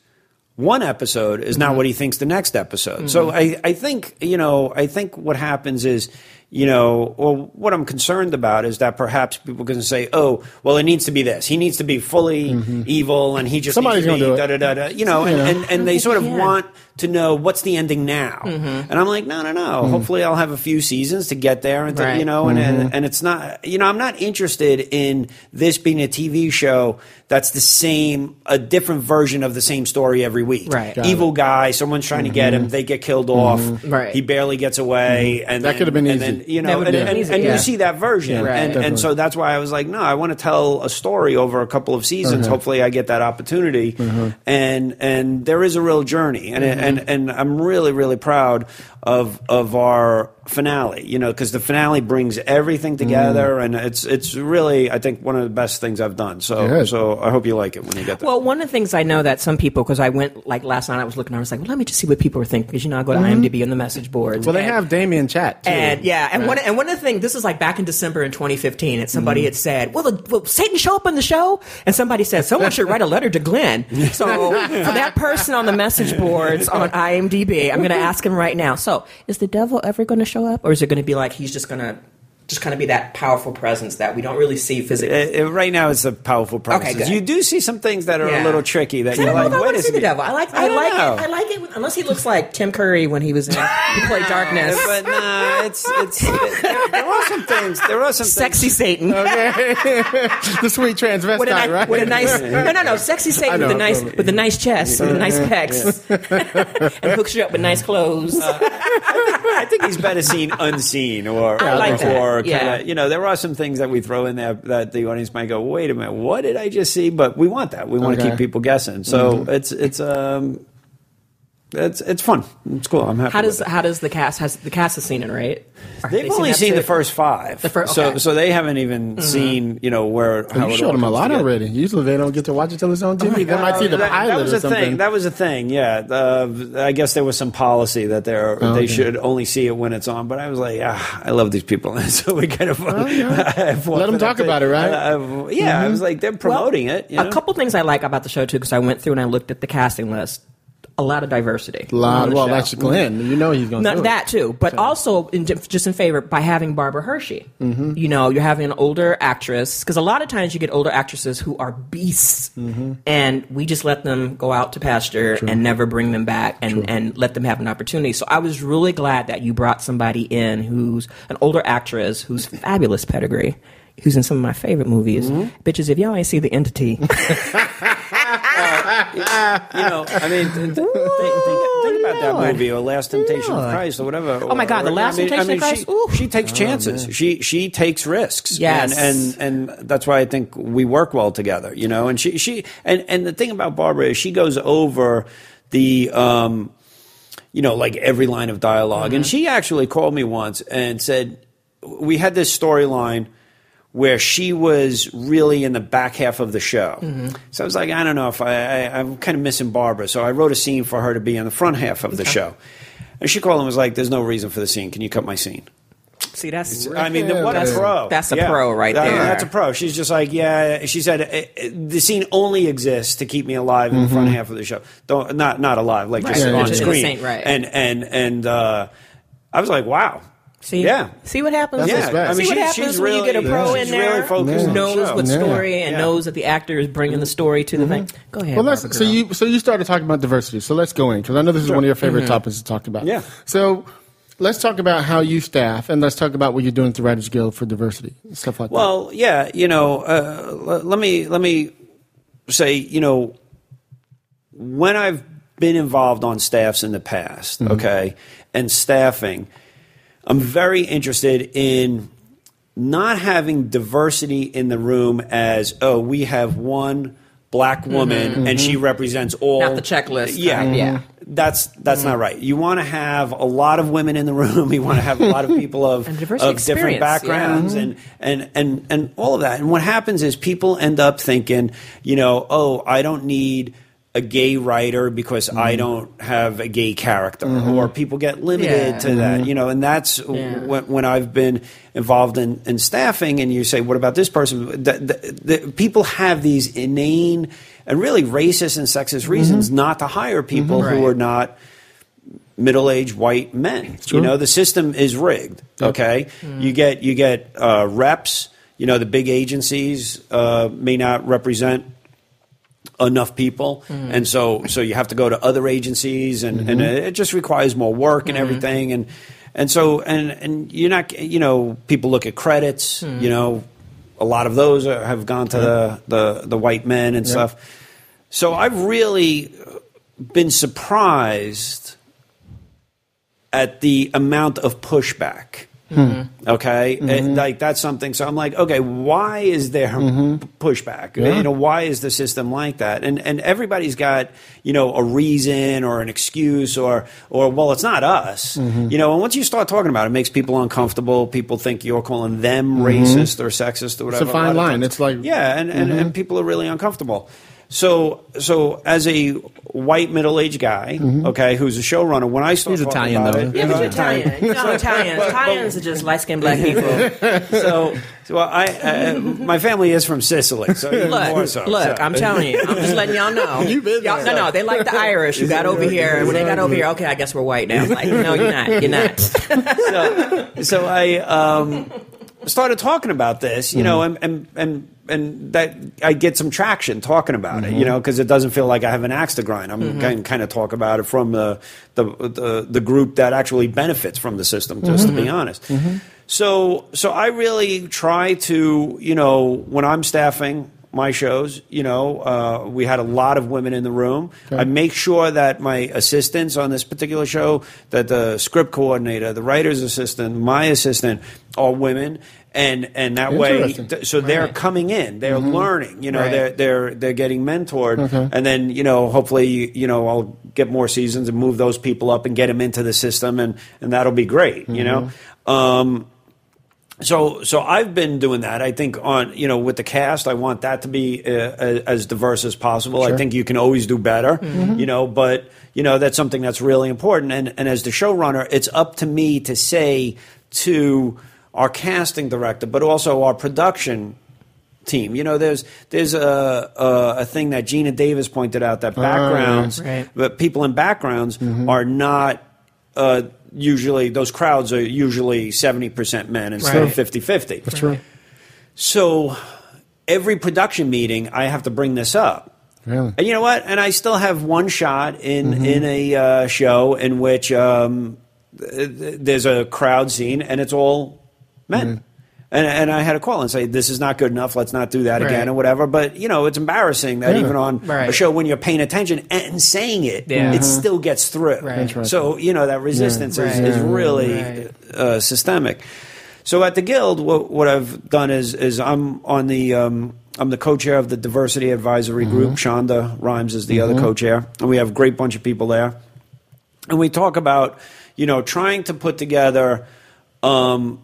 one episode is Mm-hmm. not what he thinks the next episode. So I I think you know I think what happens is. You know, well, what I'm concerned about is that perhaps people are going to say, "Oh, well, it needs to be this. He needs to be fully evil, and he just Somebody's needs to be da da da da." You know, and, Yeah. and, and they sort of Yeah. want to know what's the ending now. Mm-hmm. And I'm like, no, no, no. Mm-hmm. Hopefully, I'll have a few seasons to get there, and to, Right. you know, and, and mm-hmm. and it's not, you know, I'm not interested in this being a TV show that's the same, a different version of the same story every week. Right. Got Evil guy, someone's trying to get him, mm-hmm. they get killed off, Right. he barely gets away, and That could've been and easy. then, you know, and, been and, easy, and yeah. you see that version, Yeah, and definitely. and so that's why I was like, no, I want to tell a story over a couple of seasons. Uh-huh. Hopefully, I get that opportunity, uh-huh. and and there is a real journey, and and and I'm really really proud of of our finale. You know, because the finale brings everything together, and it's it's really I think one of the best things I've done. So Good. so I hope you like it when you get there. Well, one of the things I know that some people, because I went like last night, I was looking, I was like, well, let me just see what people are thinking, because you know, I go to IMDb and the message boards. Well, they and- have Damien chat too. And yeah, and Right. one and one of the things, this is like back in December in 2015, and somebody Mm-hmm. had said, well, the, will Satan show up on the show?" And somebody said, "Someone should write a letter to Glen." So for that person on the message boards on IMDb, I'm going to ask him right now. So is the devil ever going to show up, or is it going to be like he's just going to just kind of be that powerful presence that we don't really see physically? Uh, uh, right now, it's a powerful premise. good. You do see some things that are Yeah. a little tricky that I you're like, if I wait want a to see the devil. I like, I, don't like know. it. I like it unless he looks like Tim Curry when he was in he played Darkness. but nah, it's it's there, there are some things. There are some Sexy Things, Satan. the sweet transvestite, with a, right? with a nice no no no sexy Satan know, with a nice totally. with a nice chest with a nice pecs and hooks you up with nice clothes. I think he's better seen unseen, or I like that. or kind Yeah. of you know there are some things that we throw in there that the audience might go, wait a minute, what did I just see? But we want that. We want to Okay. keep people guessing. So it's it's um. It's it's fun. It's cool. I'm happy. how does how does the cast has the cast has seen it right? Or have They've they only that seen the first five, The fir- so okay. Mm-hmm. so they haven't even seen you know where. How you showed them a lot together. already. Usually they don't get to watch it till it's on TV. they might see the that, pilot that was or a something. thing. That was a thing. Yeah, uh, I guess there was some policy that they're, Oh, they okay. should only see it when it's on. But I was like, ah, I love these people, so we kind of I've Let 'em wanted talk about it, right? uh, yeah, I was like, they're promoting Well, it. You know? A couple things I like about the show too because I went through and I looked at the casting list. A lot of diversity. A Lot- well, show. that's Glen. You know he's going to Not do it. that too, but also in, just in favor by having Barbara Hershey. Mm-hmm. You know, you're having an older actress because a lot of times you get older actresses who are beasts, Mm-hmm. and we just let them go out to pasture and never bring them back and, and let them have an opportunity. So I was really glad that you brought somebody in who's an older actress who's fabulous pedigree. Who's in some of my favorite movies? Mm-hmm. Bitches, if y'all ain't see the entity, you know, I mean, th- th- think, think, about that Lord. movie or Last Temptation of Christ or whatever. Oh, my God, The Last I mean, Temptation I of Christ? She, Ooh. she takes chances. She she takes risks. Yes. and, and and that's why I think we work well together. You know, and she she and and the thing about Barbara is she goes over the. um you know, like every line of dialog And she actually called me once and said, we had this storyline where she was really in the back half of the show. So I was like, I don't know if I, I, I'm kind of missing Barbara. So I wrote a scene for her to be in the front half of the show. And she called and was like, "There's no reason for the scene. Can you cut my scene?" See, that's I mean, what a pro. that's a pro right there. That's a pro. She's just like, yeah. She said "Eh, eh, the scene only exists to keep me alive in the front half of the show. Don't not not alive, like just Right. on Yeah, yeah, screen. yeah. Right. And and and uh, I was like, wow. See, Yeah. see what happens. That's Yeah, respect. I mean, see what she- happens she's when you get a really- pro she's in there really focused who knows show. what Yeah. story and Yeah. knows that the actor is bringing the story to the mm-hmm. thing. Go ahead. Well, let's, so you so you started talking about diversity. So let's go in because I know this is one of your favorite mm-hmm. topics to talk about. Yeah. So let's talk about how you staff, and let's talk about what you're doing at the Writers Guild for diversity stuff like that. Well, yeah, you know, uh, l- let me let me say, you know, when I've been involved on staffs in the past, mm-hmm. okay, and staffing, I'm very interested in not having diversity in the room as oh we have one black mm-hmm. woman and she mm-hmm. represents all Not the checklist yeah. kind, yeah. that's that's mm-hmm. not right. You want to have a lot of women in the room. You want to have a lot of people of, of different experience, yeah. backgrounds and, and and and all of that. And what happens is people end up thinking you know oh i don't need a gay writer because I mm-hmm. don't have a gay character, or mm-hmm. people get limited Yeah. to that, mm-hmm. you know, and that's Yeah. when, when I've been involved in, in staffing, and you say, "What about this person?" The, the, the, people have these inane and really racist and sexist reasons not to hire people who Right. are not middle-aged white men. You know, the system is rigged. Okay, mm. you get you get uh, reps. You know, the big agencies uh, may not represent enough people, hmm. and so so you have to go to other agencies, and, and mm-hmm. it just requires more work and mm-hmm. everything, and and so and and you're not you know people look at credits, hmm. you know, a lot of those are, have gone to the, the the white men and stuff. So I've really been surprised at the amount of pushback. Mm-hmm. Okay, mm-hmm. And, like that's something. So I'm like, okay, why is there mm-hmm. pushback? You know, why is the system like that? And and everybody's got you know a reason or an excuse or or well, it's not us. You know, and once you start talking about it, it makes people uncomfortable. People think you're calling them racist or sexist or whatever. It's a fine of line. It's like- yeah, and, and, and people are really uncomfortable. So, so as a white middle-aged guy, okay, who's a showrunner, when I start He's talking Italian, about though. it, Yeah, you but know, you're Italian. You know, Italians. Italians are just light skinned black people. so, so I, uh, my family is from Sicily, so even more Look, so. look, So- I'm telling you. I'm just letting y'all know. You've been Y'all- there. No, no, they like the Irish who got over here. And when they got over here, okay, I guess we're white now. Like, no, you're not. You're not. so, so I um, started talking about this, you know, mm-hmm. and and and and that I get some traction talking about it, you mm-hmm. know, because it doesn't feel like I have an axe to grind. I'm kind kind of talk about it from the, the the the group that actually benefits from the system, just to be mm-hmm. honest. So so I really try to, you know, when I'm staffing my shows, you know, uh, we had a lot of women in the room. I make sure that my assistants on this particular show, that the script coordinator, the writer's assistant, my assistant, are women, and and that way, th- so they're coming in, they're learning, you know, Right. they're they're they're getting mentored, and then you know, hopefully, you know, I'll get more seasons and move those people up and get them into the system, and and that'll be great, you know. Um, so so I've been doing that. I think on you know with the cast, I want that to be uh, as, as diverse as possible. I think you can always do better, you know, but you know that's something that's really important. And and as the showrunner, it's up to me to say to our casting director, but also our production team. You know, there's there's a a, a thing that Geena Davis pointed out that backgrounds, Right. but people in backgrounds are not. Uh, usually, those crowds are usually seventy percent men instead Right. of 50-50. That's true. So every production meeting, I have to bring this up. Really? And you know what? And I still have one shot in Mm-hmm. in a uh, show in which um, th- th- there's a crowd scene and it's all men. Mm-hmm. And, and I had to call and say, this is not good enough. Let's not do that again or whatever. But, you know, it's embarrassing that Yeah. even on a show when you're paying attention and saying it, Yeah. it still gets through. Right. So, you know, that resistance is, Right. is really Right. uh, systemic. So at the Guild, what, what I've done is is I'm on the um, I'm the co-chair of the Diversity Advisory Group. Shonda Rhimes is the other co-chair, and we have a great bunch of people there. And we talk about you know trying to put together um,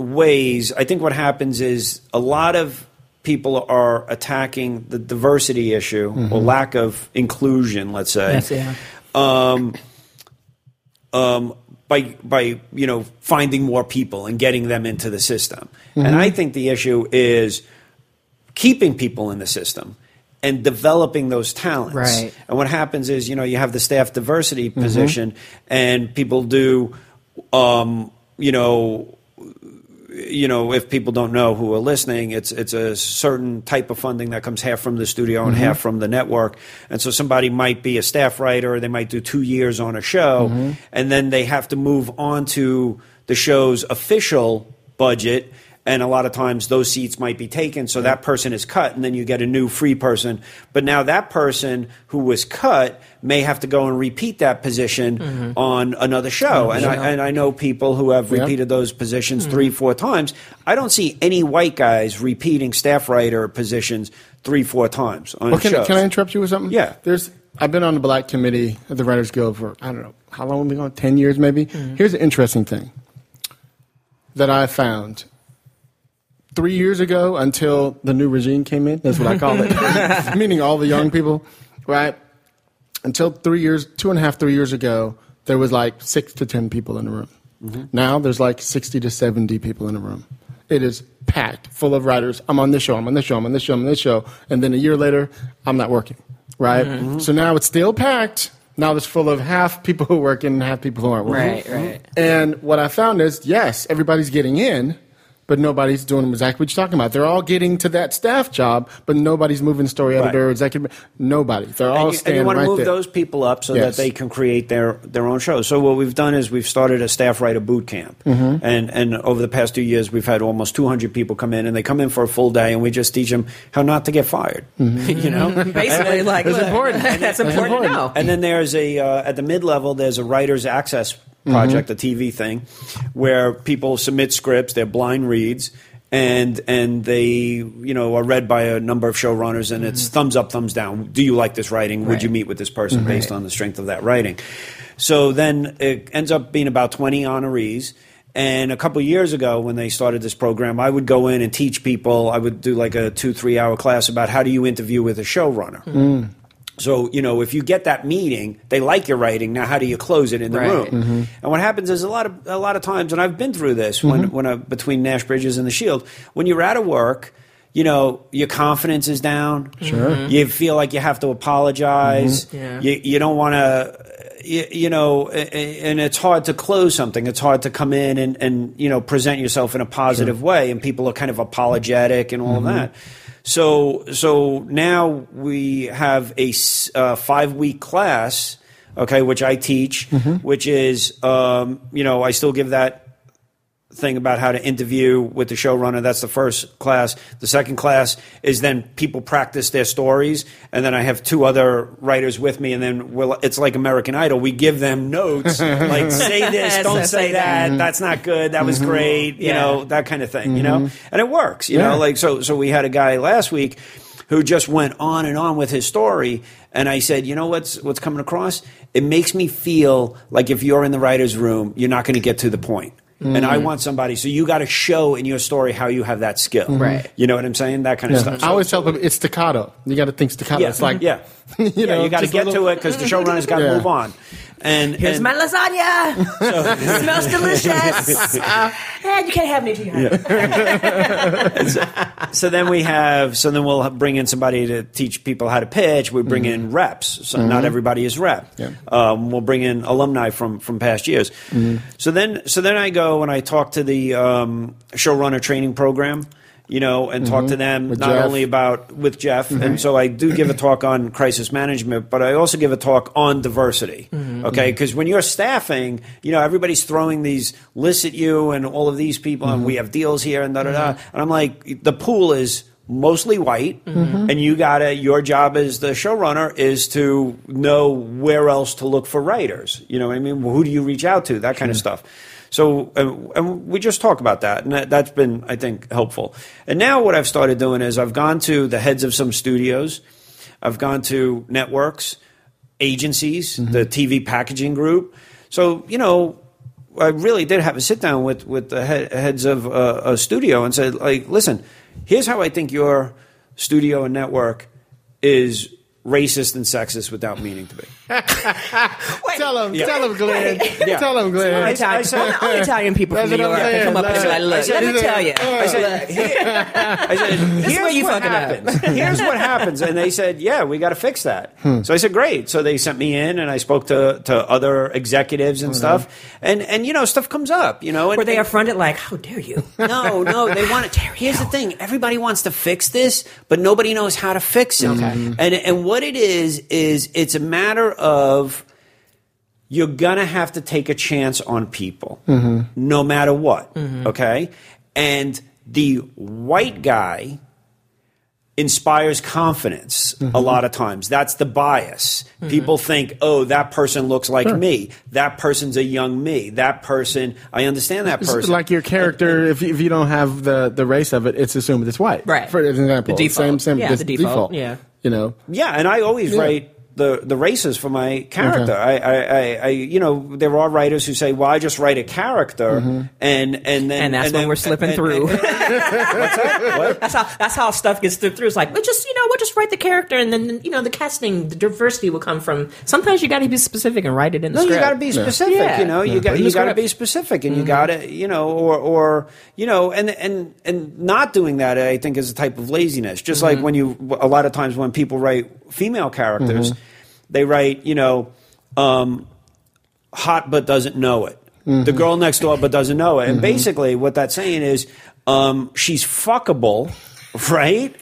ways. I think what happens is a lot of people are attacking the diversity issue or lack of inclusion. Let's say. Yes, yeah. Um, um, by by you know finding more people and getting them into the system. And I think the issue is keeping people in the system and developing those talents. Right. And what happens is, you know, you have the staff diversity position, and people do, um, you know, you know, if people don't know who are listening, it's it's a certain type of funding that comes half from the studio and mm-hmm. half from the network. And so somebody might be a staff writer, they might do two years on a show, mm-hmm. and then they have to move on to the show's official budget. And a lot of times those seats might be taken, so that person is cut, and then you get a new free person. But now that person who was cut may have to go and repeat that position mm-hmm. on another show. Mm-hmm. And I, and I know people who have repeated those positions mm-hmm. three, four times. I don't see any white guys repeating staff writer positions three, four times on Well, can, shows. can I interrupt you with something? Yeah. There's. I've been on the Black Committee of the Writers Guild for I don't know how long have we gone? Ten years, maybe. Here's an interesting thing that I found. Three years ago, until the new regime came in, that's what I call it, meaning all the young people, right? Until three years, two and a half, three years ago, there was like six to ten people in the room. Mm-hmm. Now there's like sixty to seventy people in the room. It is packed, full of writers. I'm on this show, I'm on this show, I'm on this show, I'm on this show, and then a year later, I'm not working, right? Mm-hmm. So now it's still packed. Now it's full of half people who are working and half people who aren't working. Right, right. And what I found is, yes, everybody's getting in, but nobody's doing exactly what you're talking about. They're all getting to that staff job, but nobody's moving story editor, Right. executive. Nobody. They're all and you, and you want right to move there. those people up so Yes. that they can create their, their own shows. So what we've done is we've started a staff writer boot camp, Mm-hmm. and and over the past two years we've had almost 200 people come in, and they come in for a full day, and we just teach them how not to get fired. Mm-hmm. you know, Basically, like It's look, important. That's important to know. And then there's a uh, at the mid level there's a writers access Mm-hmm. project, a TV thing, where people submit scripts, they're blind reads. And and they you know are read by a number of showrunners and it's mm-hmm. thumbs up thumbs down. Do you like this writing? Would you meet with this person based on the strength of that writing? So then it ends up being about twenty honorees. And a couple years ago, when they started this program, I would go in and teach people. I would do like a two, three hour class about how do you interview with a showrunner. Mm. So, you know, if you get that meeting, they like your writing. Now, how do you close it in the Right. room? Mm-hmm. And what happens is a lot of a lot of times, and I've been through this when when I, between Nash Bridges and the Shield, when you're out of work, you know, your confidence is down. Sure. You feel like you have to apologize. Mm-hmm. Yeah. You you don't want to. You, you know, a- a- and it's hard to close something. It's hard to come in and, and you know present yourself in a positive way, and people are kind of apologetic and all of that. So so now we have a uh, five week class, okay, which I teach, which is um, you know I still give that thing about how to interview with the showrunner. That's the first class. The second class is then people practice their stories, and then I have two other writers with me, and then we'll, it's like American Idol. We give them notes, like say this, don't say say that. that. That's not good. That was mm-hmm. great. You Yeah. know that kind of thing. You know, mm-hmm. and it works. You Yeah. know, like so. So we had a guy last week who just went on and on with his story. And I said, you know what's what's coming across? It makes me feel like if you're in the writer's room, you're not going to get to the point. And I mm. want somebody, so you got to show in your story how you have that skill. Mm-hmm. Right. You know what I'm saying? That kind of stuff. I always tell people it's staccato. You got to think staccato. yeah, It's like yeah, you yeah, you got to get little- to it because the showrunner's got to move on. And Here's and, my lasagna. Smells delicious. and you can't have any till you have it. so then we have so then we'll bring in somebody to teach people how to pitch. We bring in reps. So not everybody is rep. Yeah. um, we'll bring in alumni from from past years. So then so then i go and i talk to the um, showrunner training program you know, and talk to mm-hmm. them With not Jeff. only about with Jeff, and mm-hmm. so I do give a talk on crisis management, but I also give a talk on diversity. Mm-hmm. Okay, because when you're staffing, you know, everybody's throwing these lists at you, and all of these people, and we have deals here, and da da da, and I'm like, the pool is mostly white, and you gotta. Your job as the showrunner is to know where else to look for writers. You know what I mean? Who do you reach out to? That kind of stuff. So, uh, and we just talk about that, and that, that's been, I think, helpful. And now, what I've started doing is I've gone to the heads of some studios, I've gone to networks, agencies, the TV packaging group. So, you know, I really did have a sit down with with the head, heads of uh, a studio and said, like, listen, here's how I think your studio and network is racist and sexist without meaning to be. Tell him, tell him, Glen. Yeah. Tell him, Glen. I- Italian, I said- only Italian people from New York saying. come up and That's be like, look, said- let me tell you. I said, I said, here's where you what fucking up." happens. Here's what happens. And they said, yeah, we got to fix that. Hmm. So I said, great. So they sent me in and I spoke to, to other executives and oh, stuff. And, and, you know, stuff comes up, you know. And, Were they and- affronted like, how dare you? no, no, they want it. Here's the thing: everybody wants to fix this, but nobody knows how to fix it. And and what it is is it's a matter of you're gonna have to take a chance on people, no matter what. Okay, and the white guy inspires confidence a lot of times. That's the bias. People think, oh, that person looks like me. That person's a young me. That person, I understand that It's person. like your character, if you, if you don't have the, the race of it, it's assumed it's white. Right. For example. The default. Same, same Yeah, this the default, yeah. You know, Yeah, and I always Yeah. write the the races for my character. Okay. I, I, I, I, you know, there are writers who say, "Well, I just write a character," Mm-hmm. and and then And that's when then- we're slipping and- through. and- what's that? What? That's how that's how stuff gets through. It's like, we just you know, we'll just write the character, and then you know, the casting, the diversity will come from. Sometimes you got to be specific and write it in the No, you got to be specific. Yeah. You know, you got you got to be specific, and you Mm-hmm. got to you know, or or you know, and and and not doing that, I think, is a type of laziness. Just Mm-hmm. like when you, a lot of times when people write female characters, they write, you know, um, hot but doesn't know it. The girl next door but doesn't know it. And basically, what that's saying is, um, she's fuckable, right?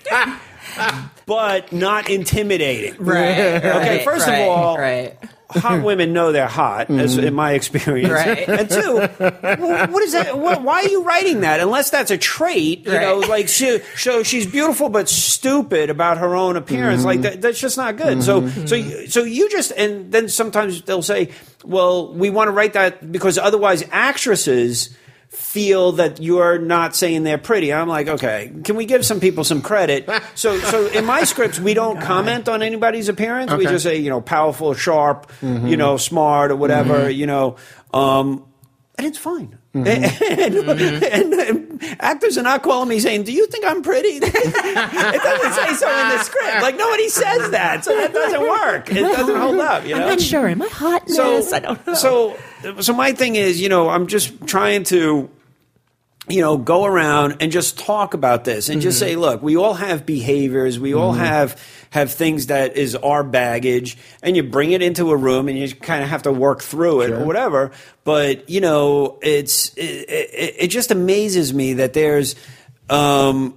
But not intimidating. right. Okay, right, first of right, all, right. hot women know they're hot, as mm-hmm. in my experience. Right. And two, well, what is that? What, why are you writing that? Unless that's a trait, you know, Right. like she, so she's beautiful but stupid about her own appearance. Like mm-hmm. that, that's just not good. So, mm-hmm. so, you, so you just and then sometimes they'll say, well, we want to write that because otherwise actresses feel that you're not saying they're pretty. I'm like, okay, can we give some people some credit? So, so in my scripts, we don't comment on anybody's appearance. We just say, you know, powerful, sharp, you mm-hmm. know, smart or whatever, mm-hmm. you know, um, and it's fine. Mm-hmm. And, and- and actors are not calling me saying, "Do you think I'm pretty?" it doesn't say so in the script. Like nobody says that, so that doesn't work. It doesn't hold up. You know? I'm not sure. Am I hot? So, I don't know. so, so my thing is, you know, I'm just trying to, you know, go around and just talk about this and just Mm-hmm. say, look, we all have behaviors, we all have have things that is our baggage, and you bring it into a room and you kind of have to work through it or whatever. But you know, it's it, it, it just amazes me that there's. Um,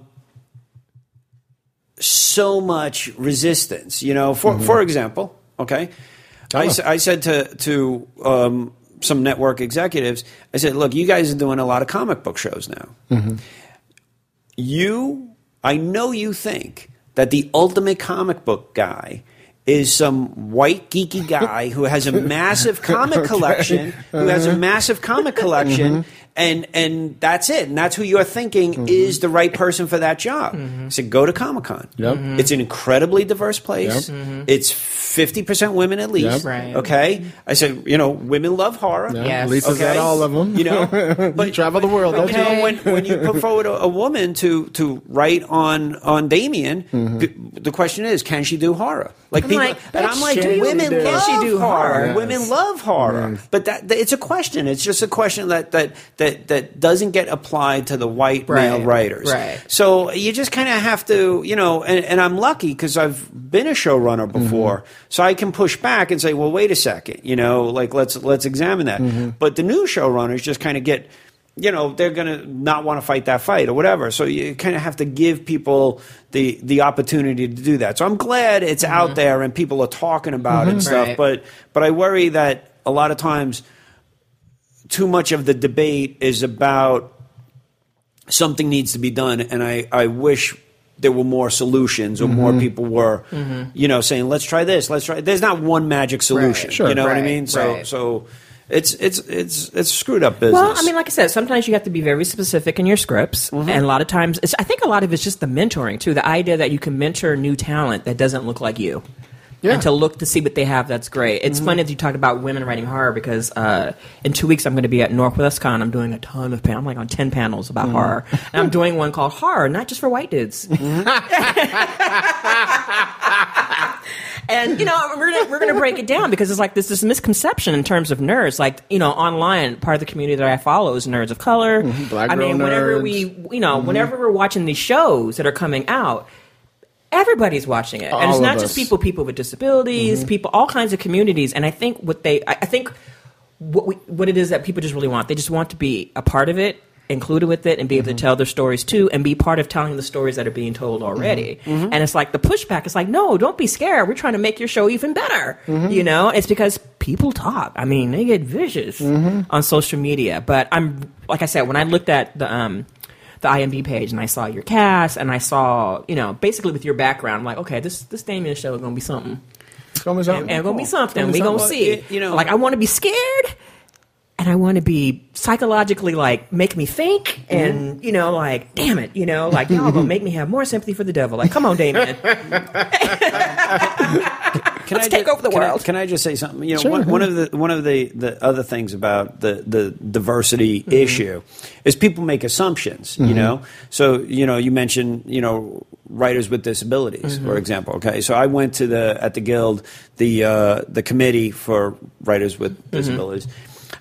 so much resistance. You know, for for example, okay, I I said to to um, some network executives, I said, look, you guys are doing a lot of comic book shows now. Mm-hmm. You, I know you think that the ultimate comic book guy. Is some white geeky guy who has a massive comic collection, who has a massive comic mm-hmm. collection, and and that's it, and that's who you're thinking mm-hmm. is the right person for that job. Mm-hmm. I said, go to Comic Con. Yep. Mm-hmm. It's an incredibly diverse place. Yep. It's fifty percent women at least. Yep. Right. Okay. I said, you know, women love horror. Yeah, Yes. Lisa's Okay. got all of them. You know, you travel the world, don't you you? know, when, when you put forward a, a woman to to write on on Damien, Mm-hmm. p- the question is, can she do horror? Like people, like, and I'm like, can women she do- love Can she do horror. horror? Yes. Women love horror, but that, that- it's a question. It's just a question that that that that doesn't get applied to the white male writers. Right. So you just kind of have to, you know, and, and I'm lucky because I've been a showrunner mm-hmm. before, so I can push back and say, well, wait a second, you know, like let's let's examine that. Mm-hmm. But the new showrunners just kind of get, you know, they're gonna not want to fight that fight or whatever. So you kind of have to give people the the opportunity to do that. So I'm glad it's out mm-hmm. there and people are talking about it and stuff. Right. But but I worry that a lot of times too much of the debate is about something needs to be done, and I, I wish there were more solutions or more people were, you know, saying let's try this, let's try. There's not one magic solution. Right. Sure. You know what I mean? So right. so it's it's it's it's screwed up business. Well, I mean, like I said, sometimes you have to be very specific in your scripts, Mm-hmm. and a lot of times, it's, I think a lot of it's just the mentoring too. The idea that you can mentor new talent that doesn't look like you, Yeah. and to look to see what they have. That's great. It's funny that you talked about women writing horror because uh, in two weeks I'm going to be at Norwescon. I'm doing a ton of pan- I'm like on ten panels about horror, and I'm doing one called Horror, not just for white dudes. and you know we're gonna we're gonna break it down because it's like this this misconception in terms of nerds. Like you know, online part of the community that I follow is nerds of color. Mm-hmm. Black I mean, whenever nerds. we you know whenever we're watching these shows that are coming out. Everybody's watching it, and All it's not us. just people, people with disabilities, mm-hmm. people, all kinds of communities. And I think what they, I I think what we, what it is that people just really want. They just want to be a part of it, included with it, and be able to mm-hmm. tell their stories too, and be part of telling the stories that are being told mm-hmm. already. And it's like the pushback is like, no, don't be scared. We're trying to make your show even better. You know, it's because people talk. I mean, they get vicious on social media. But I'm like I said, when I looked at the um, the IMDb page and I saw your cast and I saw, you know, basically with your background, I'm like, okay, this this Damien show is gonna be something. It's gonna be something. And it's gonna be something. We gonna be gonna see. It- you know- like I want to be scared, and I want to be psychologically like make me think, mm-hmm. and you know, like damn it, you know, like y'all gonna make me have more sympathy for the devil. Like, come on, Damien. Can Let's I take ju- over the can I- world. can I just say something? You know, Sure. one, one of the one of the, the other things about the the diversity Mm-hmm. issue is people make assumptions. You know, so you know, you mentioned you know writers with disabilities, Mm-hmm. for example. Okay, so I went to the at the guild the uh, the committee for writers with Mm-hmm. disabilities.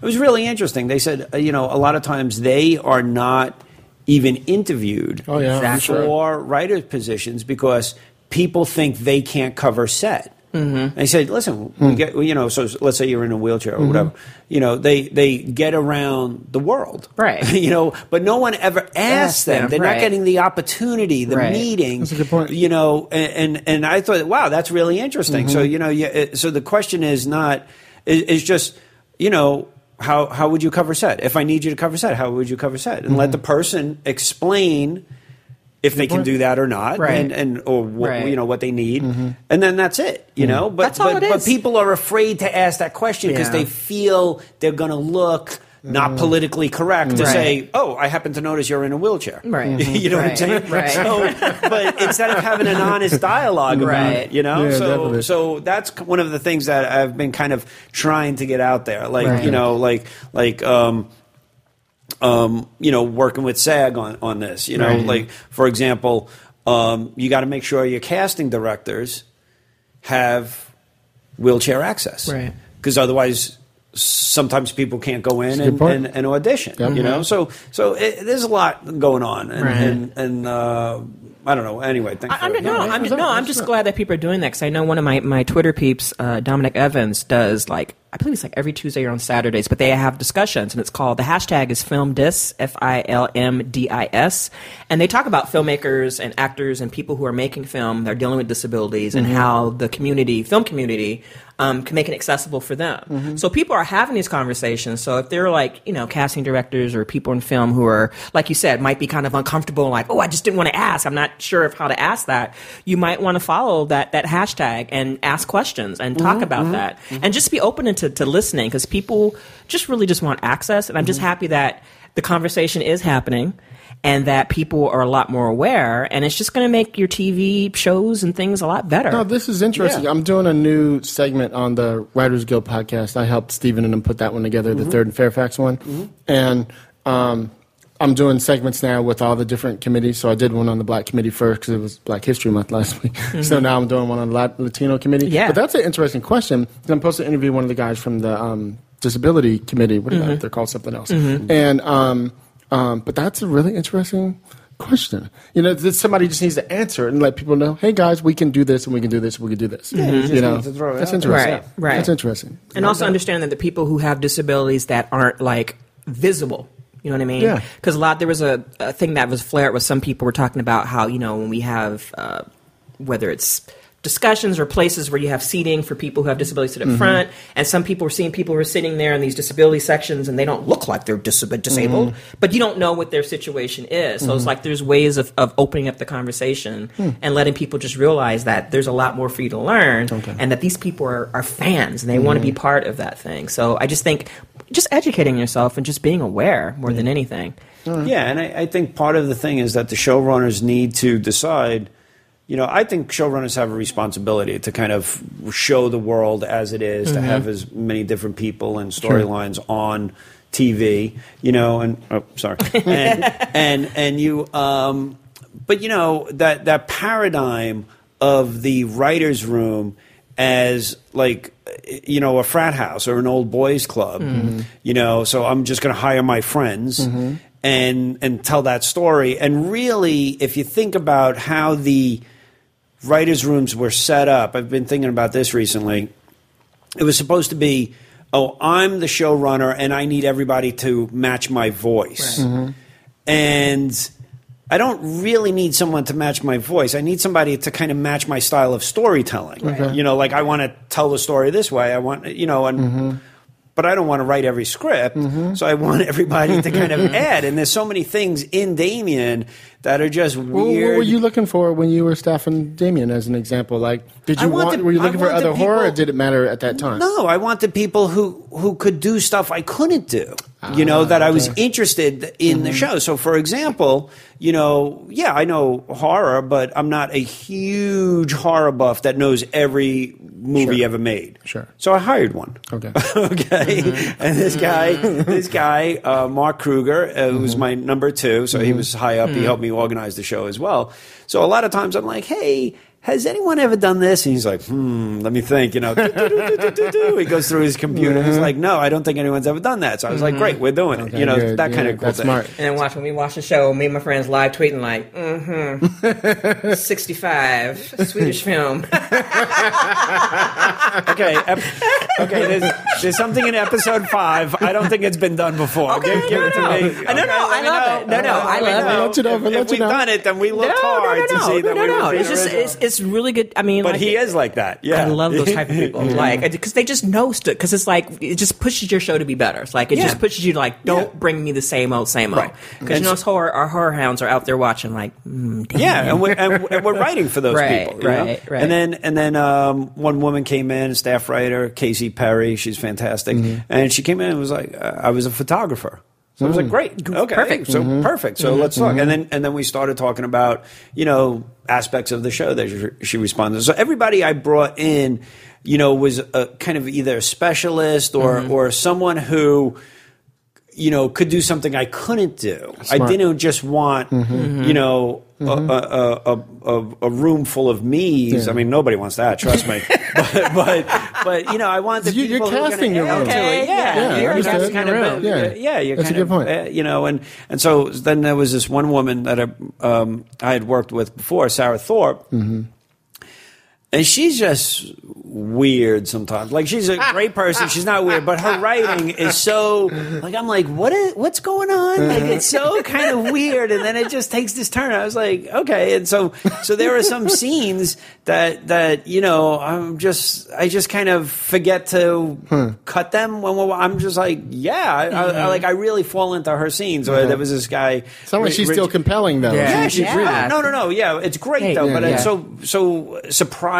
It was really interesting. They said, uh, you know, a lot of times they are not even interviewed Oh, yeah, for sure. for writer positions because people think they can't cover set. Mm-hmm. They said, "Listen, Hmm. we get you know. So let's say you're in a wheelchair or whatever. You know, they they get around the world, Right. you know, but no one ever asks Asks them. them, They're right. not getting the opportunity, the Right. meeting. That's a good point. You know, and and, and I thought, wow, that's really interesting. So Mm-hmm. you know, you, it- so the question is not is, is just you know. How, how would you cover set? If I need you to cover set, how would you cover set? And Mm-hmm. let the person explain if they can do that or not, Right. and, and or what, Right. you know what they need, Mm-hmm. and then that's it. You know, but but, but people are afraid to ask that question because Yeah. they feel they're going to look not politically correct to Right. say, "Oh, I happen to notice you're in a wheelchair." Right. you know what I'm Right. saying? Right. So, but instead of having an honest dialogue about Right. it, you know, Yeah, so definitely. so that's one of the things that I've been kind of trying to get out there, like Right. you know, like like. um um, you know, working with SAG on, on this. You know, Right. like for example, um, you got to make sure your casting directors have wheelchair access, Right. Because otherwise, sometimes people can't go in and, and, and audition. You know, so so it, there's a lot going on, and Right. and, and uh, I don't know. Anyway, thanks. I, I'm, no, No, I'm, no, I'm just glad that people are doing that because I know one of my, my Twitter peeps, uh, Dominic Evans, does like I believe it's like every Tuesday or on Saturdays, but they have discussions and it's called the hashtag is Film Dis F I L M D I S, and they talk about filmmakers and actors and people who are making film that are dealing with disabilities and how the community, film community, um, can make it accessible for them. So people are having these conversations. So if they're like, you know, casting directors or people in film who are, like you said, might be kind of uncomfortable, like, oh, I just didn't want to ask. I'm not sure of how to ask that. You might want to follow that that hashtag and ask questions and talk about that and just be open to, to listening because people just really just want access. And I'm just happy that the conversation is happening and that people are a lot more aware and it's just going to make your TV shows and things a lot better. No, this is interesting. Yeah. I'm doing a new segment on the Writers Guild podcast. I helped Stephen and them put that one together, Mm-hmm. the third and Fairfax one. And um, I'm doing segments now with all the different committees. So I did one on the Black Committee first because it was Black History Month last week. So now I'm doing one on the Latino Committee. Mm-hmm. Yeah. But that's an interesting question. I'm supposed to interview one of the guys from the um, Disability Committee. What Mm-hmm. They're called something else. And um, um, but that's a really interesting question. You know, that somebody just needs to answer and let people know, hey guys, we can do this and we can do this and we can do this. you just you know, need to throw it that's interesting. Right, right. That's interesting. and also understand that the people who have disabilities that aren't like visible you know what i mean Yeah. because a lot there was a, a thing that was flared with some people were talking about how you know when we have uh, whether it's discussions or places where you have seating for people who have disabilities to Mm-hmm. the front and some people were seeing people who are sitting there in these disability sections and they don't look like they're dis- disabled Mm-hmm. but you don't know what their situation is so it's like there's ways of, of opening up the conversation Hmm. and letting people just realize that there's a lot more for you to learn and that these people are, are fans and they want to Mm-hmm. be part of that thing so i just think just educating yourself and just being aware more than anything Yeah, and I, I think part of the thing is that the showrunners need to decide. You know, I think showrunners have a responsibility to kind of show the world as it is, to have mm-hmm. as many different people and storylines on TV. You know, and oh, sorry, and and and you, um, but you know that that paradigm of the writers' room as like you know a frat house or an old boys club mm-hmm. you know so i'm just going to hire my friends mm-hmm. and and tell that story. And really if you think about how the writers rooms were set up. I've been thinking about this recently. It was supposed to be oh i'm the showrunner and i need everybody to match my voice. Mm-hmm. And i don't really need someone to match my voice. I need somebody to kind of match my style of storytelling. You know like i want to tell the story this way i want you know and mm-hmm. But I don't want to write every script. Mm-hmm. So I want everybody to kind of add. And there's so many things in Damien that are just Well, what were you looking for when you were staffing Damien as an example? Like, did you want? wanted- were you looking for other horror, or did it matter at that time? No, I wanted people who who could do stuff I couldn't do. you know ah, that I was interested in the mm-hmm. show. So, for example, you know, yeah, I know horror, but I'm not a huge horror buff that knows every movie Sure. ever made. Sure. So I hired one. Okay. okay. And this guy, this guy, uh, Mark Kruger, uh, who's my number two, so he was high up. He helped me organize the show as well. So a lot of times I'm like, hey. Has anyone ever done this? And he's like, hmm, let me think. You know, he goes through his computer. He's like, no, I don't think anyone's ever done that. So I was like, great, we're doing it. You know, good. that kind of cool that's thing. smart. And then watch when we watch the show, me and my friends live tweeting like, mm-hmm, 65, Swedish film. Okay, ep- okay. There's, there's something in episode five. I don't think it's been done before. give, give it to no, me. no. Okay, No, no, I me love know. it. No, no, I Let me love it. know. Let you know, If, if we've done it, then we no, looked no, hard no, to no, see no, that no, we no. were It's just, original. it's, it's really good. I mean, But like, he is like that. Yeah, I love those type of people. Like, because they just know stuff. Because it's like it just pushes your show to be better. It's like it Yeah. just pushes you to like, don't Yeah. bring me the same old, same old. Because And you know, so- horror, our horror hounds are out there watching. Like, mm, damn. Yeah, and we're, and, and we're writing for those Right, people. you know? right, right. And then and then um, one woman came in, staff writer Casey Perry. She's fantastic, and she came in and was like, uh, "I was a photographer." So I was like, mm. "Great, okay, Perfect. So mm-hmm. perfect. So mm-hmm. let's talk." And mm-hmm. then and then we started talking about you know aspects of the show that she, she responded. So everybody I brought in, you know, was a kind of either a specialist or or someone who you know, could do something I couldn't do. I didn't just want, you know, a, a, a, a, a room full of me's. I mean, nobody wants that. Trust me. but, but, but you know, I want the You- you're people who are casting gonna your add room. to it. Okay, Yeah, yeah, you're understood. kind of, Around. yeah, Yeah. yeah. You're That's a good of, point. uh, you know, and and so then there was this one woman that I um, I had worked with before, Sarah Thorpe. And she's just weird sometimes. Like she's a great person. She's not weird, but her writing is so like I'm like, what is what's going on? Like it's so kind of weird, and then it just takes this turn. I was like, okay, and so so there are some scenes that that you know I'm just I just kind of forget to cut them when we're, I'm just like, yeah, I, I, I, like I really fall into her scenes. Or uh-huh. there was this guy. Sounds like she's still compelling though. Yeah. yeah, she's Yeah. really no, no, no. Yeah, it's great Hey, though, yeah, but yeah. it's so so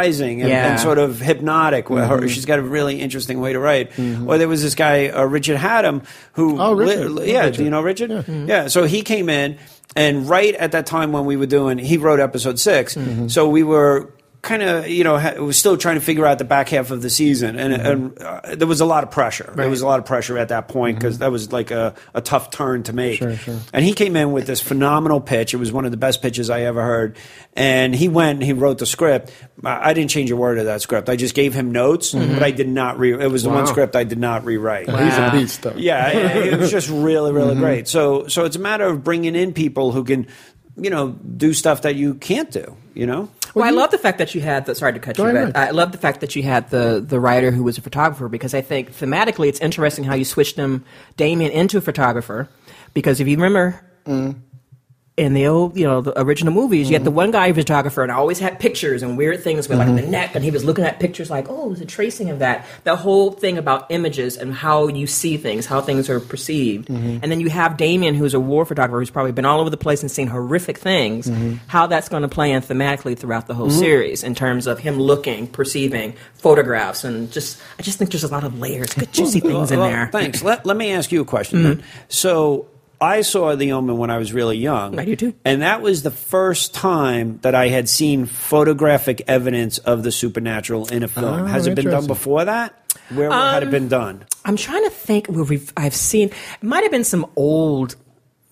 surprising and, Yeah. and sort of hypnotic. Mm-hmm. her, she's got a really interesting way to write. Or there was this guy uh, Richard Haddam who, Oh, Richard. li- yeah, Richard. do you know Richard? Mm-hmm. Yeah. so he came in and right at that time when we were doing, he wrote episode 6 Mm-hmm. So we were. Kind of, you know, ha- was still trying to figure out the back half of the season, and, Mm-hmm. and uh, there was a lot of pressure. There was a lot of pressure at that point because that was like a, a tough turn to make. Mm-hmm. Sure, sure. And he came in with this phenomenal pitch. It was one of the best pitches I ever heard. And he went and he wrote the script. I I didn't change a word of that script. I just gave him notes, but I did not re. It was the one Mm-hmm. Script I did not rewrite. He's a Wow. beast though. Yeah, it, it was just really, really great. So, so it's a matter of bringing in people who can, you know, do stuff that you can't do. You know. Well, I love the fact that you had the. Sorry to cut you, but I love the fact that you had the the writer who was a photographer because I think thematically it's interesting how you switched him, Damien, into a photographer. Because if you remember. In the old, you know, the original movies, you had the mm-hmm. one guy photographer, and always had pictures and weird things with like the mm-hmm. neck, and he was looking at pictures like, oh, was a tracing of that. The whole thing about images and how you see things, how things are perceived, mm-hmm. and then you have Damien, who's a war photographer, who's probably been all over the place and seen horrific things. How that's going to play in thematically throughout the whole series in terms of him looking, perceiving photographs, and just I just think there's a lot of layers, good juicy things in Well, there. Thanks. Let, let me ask you a question. then. So I saw The Omen when I was really young. I do too. And that was the first time that I had seen photographic evidence of the supernatural in a film. Oh, Has it been done before that? Where had it Um, been done? I'm trying to think where we've I've seen it might have been some old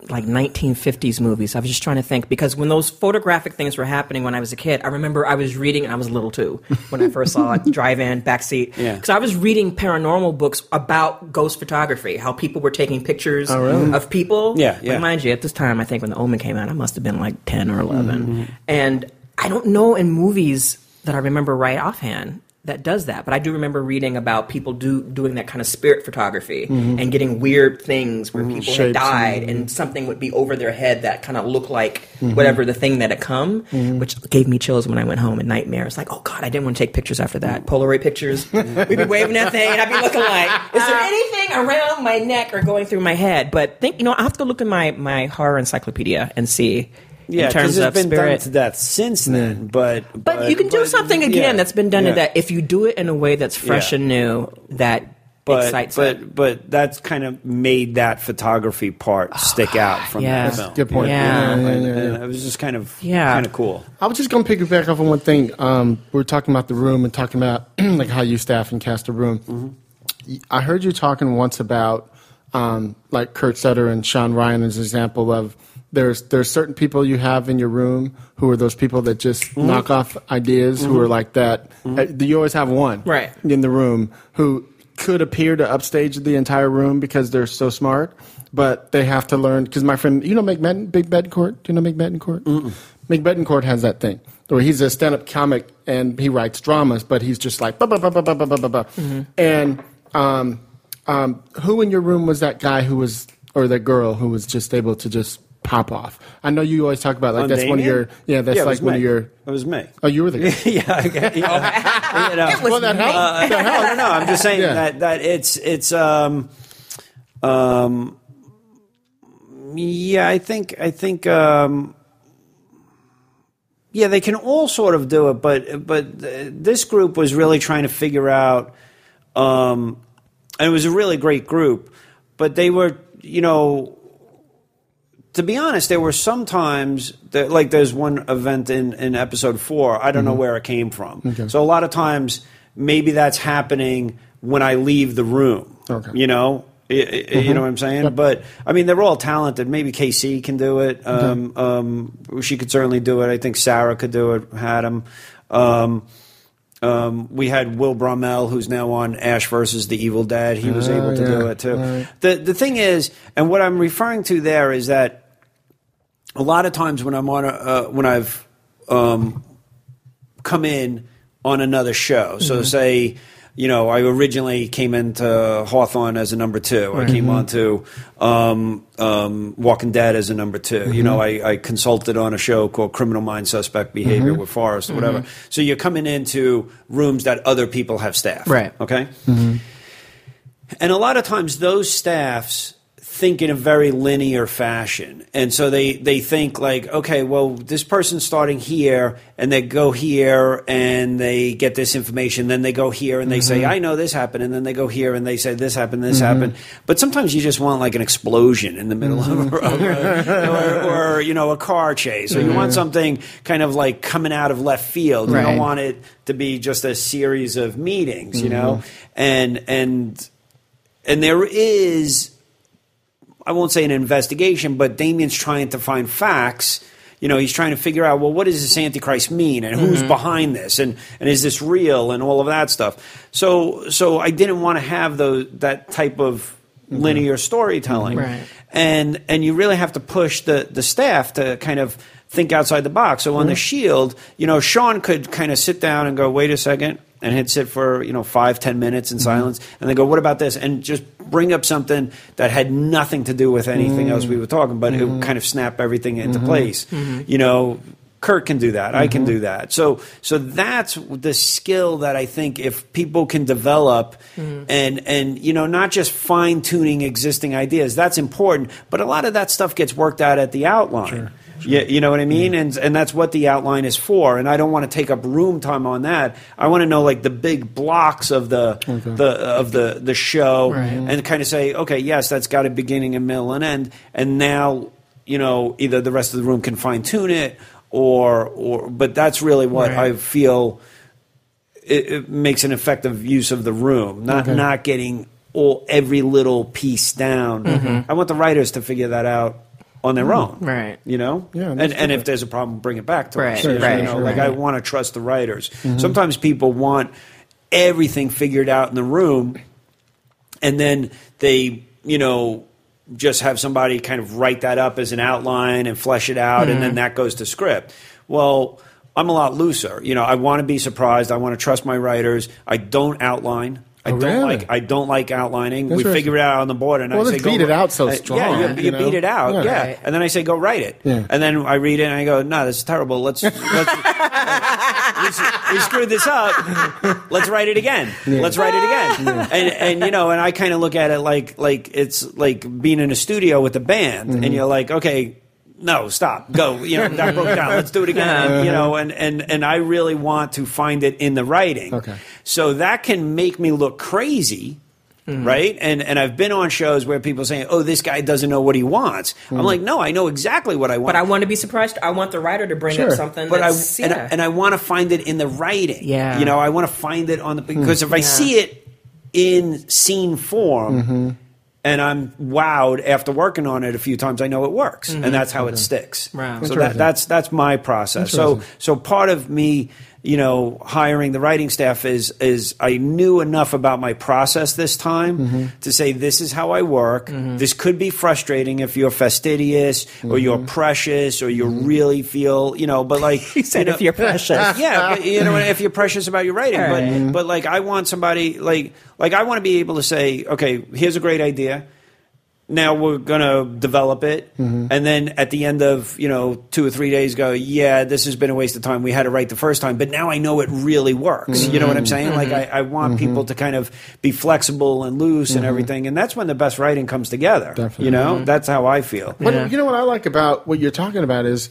like 1950s movies. I was just trying to think because when those photographic things were happening when I was a kid, I remember I was reading and I was little too when I first saw it, drive-in, backseat. Yeah. Because I was reading paranormal books about ghost photography, how people were taking pictures oh, of people. Yeah, Like, yeah. mind you, at this time, I think when The Omen came out, I must have been like 10 or 11. Mm-hmm. And I don't know in movies that I remember right offhand that does that, but I do remember reading about people do doing that kind of spirit photography and getting weird things where mm-hmm. people had Shapes died and, mm-hmm. something would be over their head that kind of looked like mm-hmm. whatever the thing that had come, which gave me chills when I went home and nightmares. Like, oh god, I didn't want to take pictures after that. Polaroid pictures. We'd be waving that thing and I'd be looking like, is there anything around my neck or going through my head? But think, you know, I have to go look in my my horror encyclopedia and see. Yeah, in terms because it's of been spirit. done to death since then. But, But, you can do but- something again yeah, that's been done yeah. to that if you do it in a way that's fresh Yeah. and new that But excites but it. but that's kind of made that photography part stick out from yeah. the film. Good point. Yeah. And, yeah, yeah, and yeah. it was just kind of Yeah. kind of cool. I was just going to pick it back up on one thing. Um, we were talking about the room and talking about like how you staff and cast a room. I heard you talking once about um, like Kurt Sutter and Shawn Ryan as an example of there's there's certain people you have in your room who are those people that just mm-hmm. knock off ideas mm-hmm. who are like that. Mm-hmm. Uh, you always have one right in the room who could appear to upstage the entire room because they're so smart, but they have to learn. Because my friend, you know, McMed- Mick Betancourt. Do you know Mick Betancourt? Mm-mm. Mick Betancourt has that thing where he's a stand-up comic and he writes dramas, but he's just like bah, bah, bah, bah, bah, bah, bah, bah. Mm-hmm. and um, um, who in your room was that guy who was or that girl who was just able to just pop off? I know you always talk about like On that's one of your, yeah, that's Yeah, like was one of your. It was me. Oh, you were the guy. yeah, I get- yeah. you know. It was well, that me. helped. Uh, that helped. no, no, no. I'm just saying Yeah. that that it's it's um um yeah. I think I think um yeah. They can all sort of do it, but but th- this group was really trying to figure out. Um, and it was a really great group, but they were you know to be honest, there were some times that, like, there's one event in, in episode four. I don't know where it came from. So a lot of times, maybe that's happening when I leave the room. Okay. You know, I- you know what I'm saying. But I mean, they're all talented. Maybe KC can do it. Um, um, she could certainly do it. I think Sarah could do it. Had him. Um, um, we had Will Bromell, who's now on Ash versus the Evil Dead. He was Oh, able to do it too. Right. The the thing is, and what I'm referring to there is that a lot of times when I'm on a uh, when I've um, come in on another show, so say. You know, I originally came into Hawthorne as a number two. I came mm-hmm. on to um, um, Walking Dead as a number 2 You know, mm-hmm. I, I consulted on a show called Criminal Minds Suspect Behavior mm-hmm. with Forrest or whatever. So you're coming into rooms that other people have staffed. Right. Okay. And a lot of times those staffs think in a very linear fashion. And so they, they think like, okay, well, this person's starting here and they go here and they get this information. Then they go here and they say, mm-hmm. I know this happened. And then they go here and they say this happened, this mm-hmm. happened. But sometimes you just want like an explosion in the middle of, a, mm-hmm. of a, or, or, you know, a car chase. Or you want something kind of like coming out of left field. You don't want it to be just a series of meetings, you know? And, and, and there is I won't say an investigation, but Damien's trying to find facts. You know, he's trying to figure out, well, what does this Antichrist mean, and who's mm-hmm. behind this, and and is this real, and all of that stuff. So, so I didn't want to have those that type of mm-hmm. linear storytelling, Right. and and you really have to push the the staff to kind of think outside the box. So on the mm-hmm. Shield, you know, Shawn could kind of sit down and go, wait a second. And he'd sit for you know five ten minutes in mm-hmm. silence, and then go, "What about this?" And just bring up something that had nothing to do with anything else we mm-hmm. were talking, but it would mm-hmm. kind of snap everything into place. You know, Kurt can do that. I can do that. So, so that's the skill that I think if people can develop, mm. and and you know, not just fine tuning existing ideas. That's important, but a lot of that stuff gets worked out at the outline. Yeah, you know what I mean, and and that's what the outline is for. And I don't want to take up room time on that. I want to know like the big blocks of the the of the the show, and kind of say, okay, yes, that's got a beginning, a middle, and end. And now, you know, either the rest of the room can fine tune it, or or. But that's really what Right. I feel. It, it makes an effective use of the room, not Okay. not getting all every little piece down. Mm-hmm. I want the writers to figure that out on their own, Right. You know, Yeah, and and if there's a problem, bring it back to Right, us. Sure, you right, know, sure, like I want to trust the writers. Sometimes people want everything figured out in the room, and then they, you know, just have somebody kind of write that up as an outline and flesh it out, and Mm-hmm. then that goes to script. Well, I'm a lot looser. You know, I want to be surprised. I want to trust my writers. I don't outline. I Oh, don't really? like. I don't like outlining. That's we right. figure it out on the board, and Well, I say, let's "Go beat it out so Uh, strong, Yeah, you, you you know? beat it out. Yeah. Yeah, Right. and then I say, "Go write it." Yeah. And then I read it, and I go, "No, this is terrible. Let's, let's we, we screwed this up. Let's write it again. Let's write it again." And and you know, and I kind of look at it like like it's like being in a studio with a band, Mm-hmm. and you're like, okay. No, stop. Go. You know, that broke down. Let's do it again. And, you know, and, and, and I really want to find it in the writing. Okay. So that can make me look crazy, mm-hmm. right? And and I've been on shows where people saying, "Oh, this guy doesn't know what he wants." I'm mm-hmm. like, "No, I know exactly what I want." But I want to be surprised. I want the writer to bring Sure. up something. but I that's, and, yeah. and I want to find it in the writing. Yeah. you know, I want to find it on the hmm. because if I Yeah. see it in scene form. Mm-hmm. And I'm wowed after working on it a few times. I know it works, and that's how it sticks. Wow. So that, that's that's my process. So so part of me, you know, hiring the writing staff is is I knew enough about my process this time Mm-hmm. to say this is how I work. This could be frustrating if you're fastidious or you're Mm-hmm. precious or you really feel, you know, but like he said, you know, if you're precious. yeah, but, you know, if you're precious about your writing, Right. but but like I want somebody like like I want to be able to say, okay, here's a great idea. Now we're gonna develop it, Mm-hmm. and then at the end of you know two or three days, go, yeah, this has been a waste of time. We had it right the first time, but now I know it really works. You know what I'm Mm-hmm. saying? Like I, I want people to kind of be flexible and loose and everything, and that's when the best writing comes together. Definitely. You know, that's how I feel. What, Yeah. You know what I like about what you're talking about is,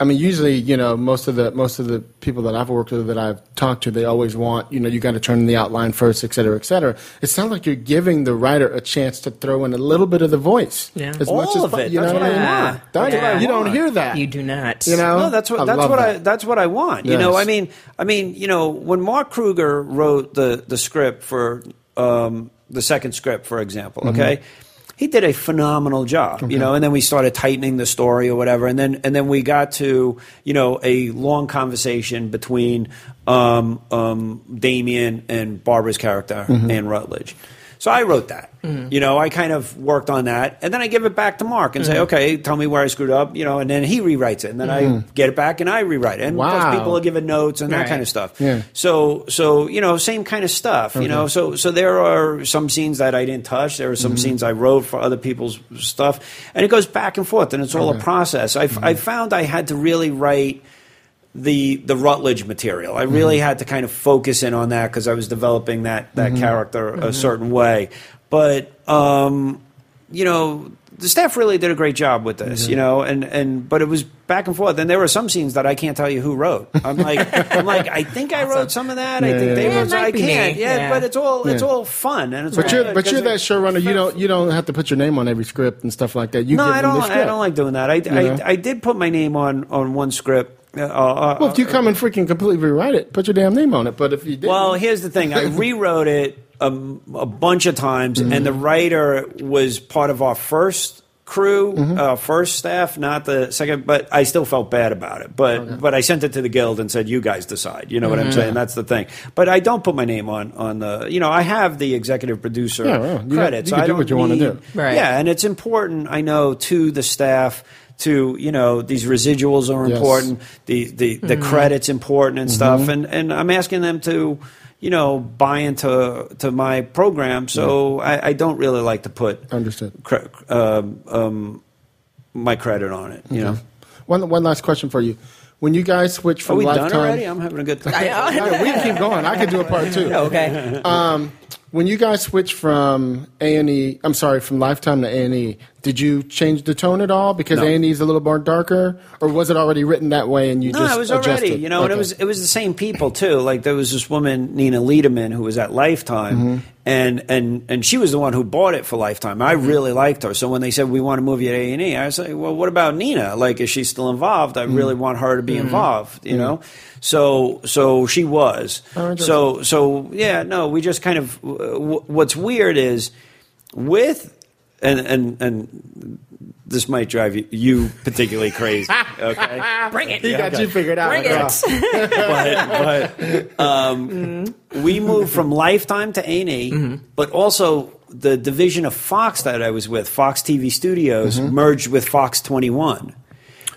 I mean, usually, you know, most of the most of the people that I've worked with that I've talked to, they always want, you know, you got to turn in the outline first, et cetera, et cetera. It sounds like you're giving the writer a chance to throw in a little bit of the voice, Yeah. as All much as of po- it. You That's know what I mean? want. Don't- what I you don't hear that. You do not. You know, No, that's what I that's love what I that's what I want. You know, I mean, I mean, you know, when Mark Kruger wrote the the script for um, the second script, for example, Mm-hmm. okay. He did a phenomenal job, you know, and then we started tightening the story or whatever, and then and then we got to you know a long conversation between um, um, Damien and Barbara's character, Mm-hmm. Anne Rutledge. So I wrote that. You know, I kind of worked on that, and then I give it back to Mark and say, Mm-hmm. "Okay, tell me where I screwed up." You know, and then he rewrites it, and then I get it back and I rewrite it. And Mm-hmm. Wow. course, people are giving notes and that Right. kind of stuff. Yeah. So, so you know, same kind of stuff. You know, so so there are some scenes that I didn't touch. There are some Mm-hmm. scenes I wrote for other people's stuff, and it goes back and forth, and it's all a process. I Mm-hmm. I found I had to really write the the Rutledge material. I really Mm-hmm. had to kind of focus in on that because I was developing that that Mm-hmm. character a certain way. But um, you know, the staff really did a great job with this. Mm-hmm. You know, and and but it was back and forth. And there were some scenes that I can't tell you who wrote. I'm like, I'm like, I think I wrote some of that. I think yeah, they yeah. wrote. It some- might I can't. Yeah, Yeah. but it's all it's Yeah. all fun and it's. But you're but you're that showrunner. You don't you don't have to put your name on every script and stuff like that. You no, I don't. I don't like doing that. I. I, I did put my name on on one script. Uh, uh, Well, if you come and freaking completely rewrite it, put your damn name on it. But if you did, Well, here's the thing. I rewrote it um, a bunch of times, and the writer was part of our first crew, uh, first staff, not the second. But I still felt bad about it. But but I sent it to the guild and said, "You guys decide." You know what I'm saying? That's the thing. But I don't put my name on on the. You know, I have the executive producer Yeah, well, you- credits. you can I do don't what you wanna do. Right. Yeah, and it's important. I know to the staff. To you know, these residuals are Yes. important. The the, the credits important and stuff, and and I'm asking them to, you know, buy into to my program. So I, I don't really like to put Understood. cre- um, um, my credit on it. You know, one one last question for you. When you guys switch from are from we lifetime, done already? I'm having a good time. Yeah, we can keep going. I could do a part two. Okay. Um, when you guys switched from A and E, I'm sorry, from Lifetime to A and E, did you change the tone at all because No. A and E is a little more darker, or was it already written that way and you No, just it was already, you know, and it was it was the same people too. Like there was this woman Nina Lederman who was at Lifetime, Mm-hmm. and and and she was the one who bought it for Lifetime. I really liked her. So when they said we want to move you to A and E, I was like, well, what about Nina? Like, is she still involved? I really Mm-hmm. want her to be involved. You know, so so she was. Oh, so so yeah, no, we just kind of. W- What's weird is with and and and this might drive you, you particularly crazy. Okay, Bring it. He got you figured out. Bring it. but, but um, we moved from Lifetime to A and E, but also the division of Fox that I was with, Fox TV Studios, merged with Fox Twenty One.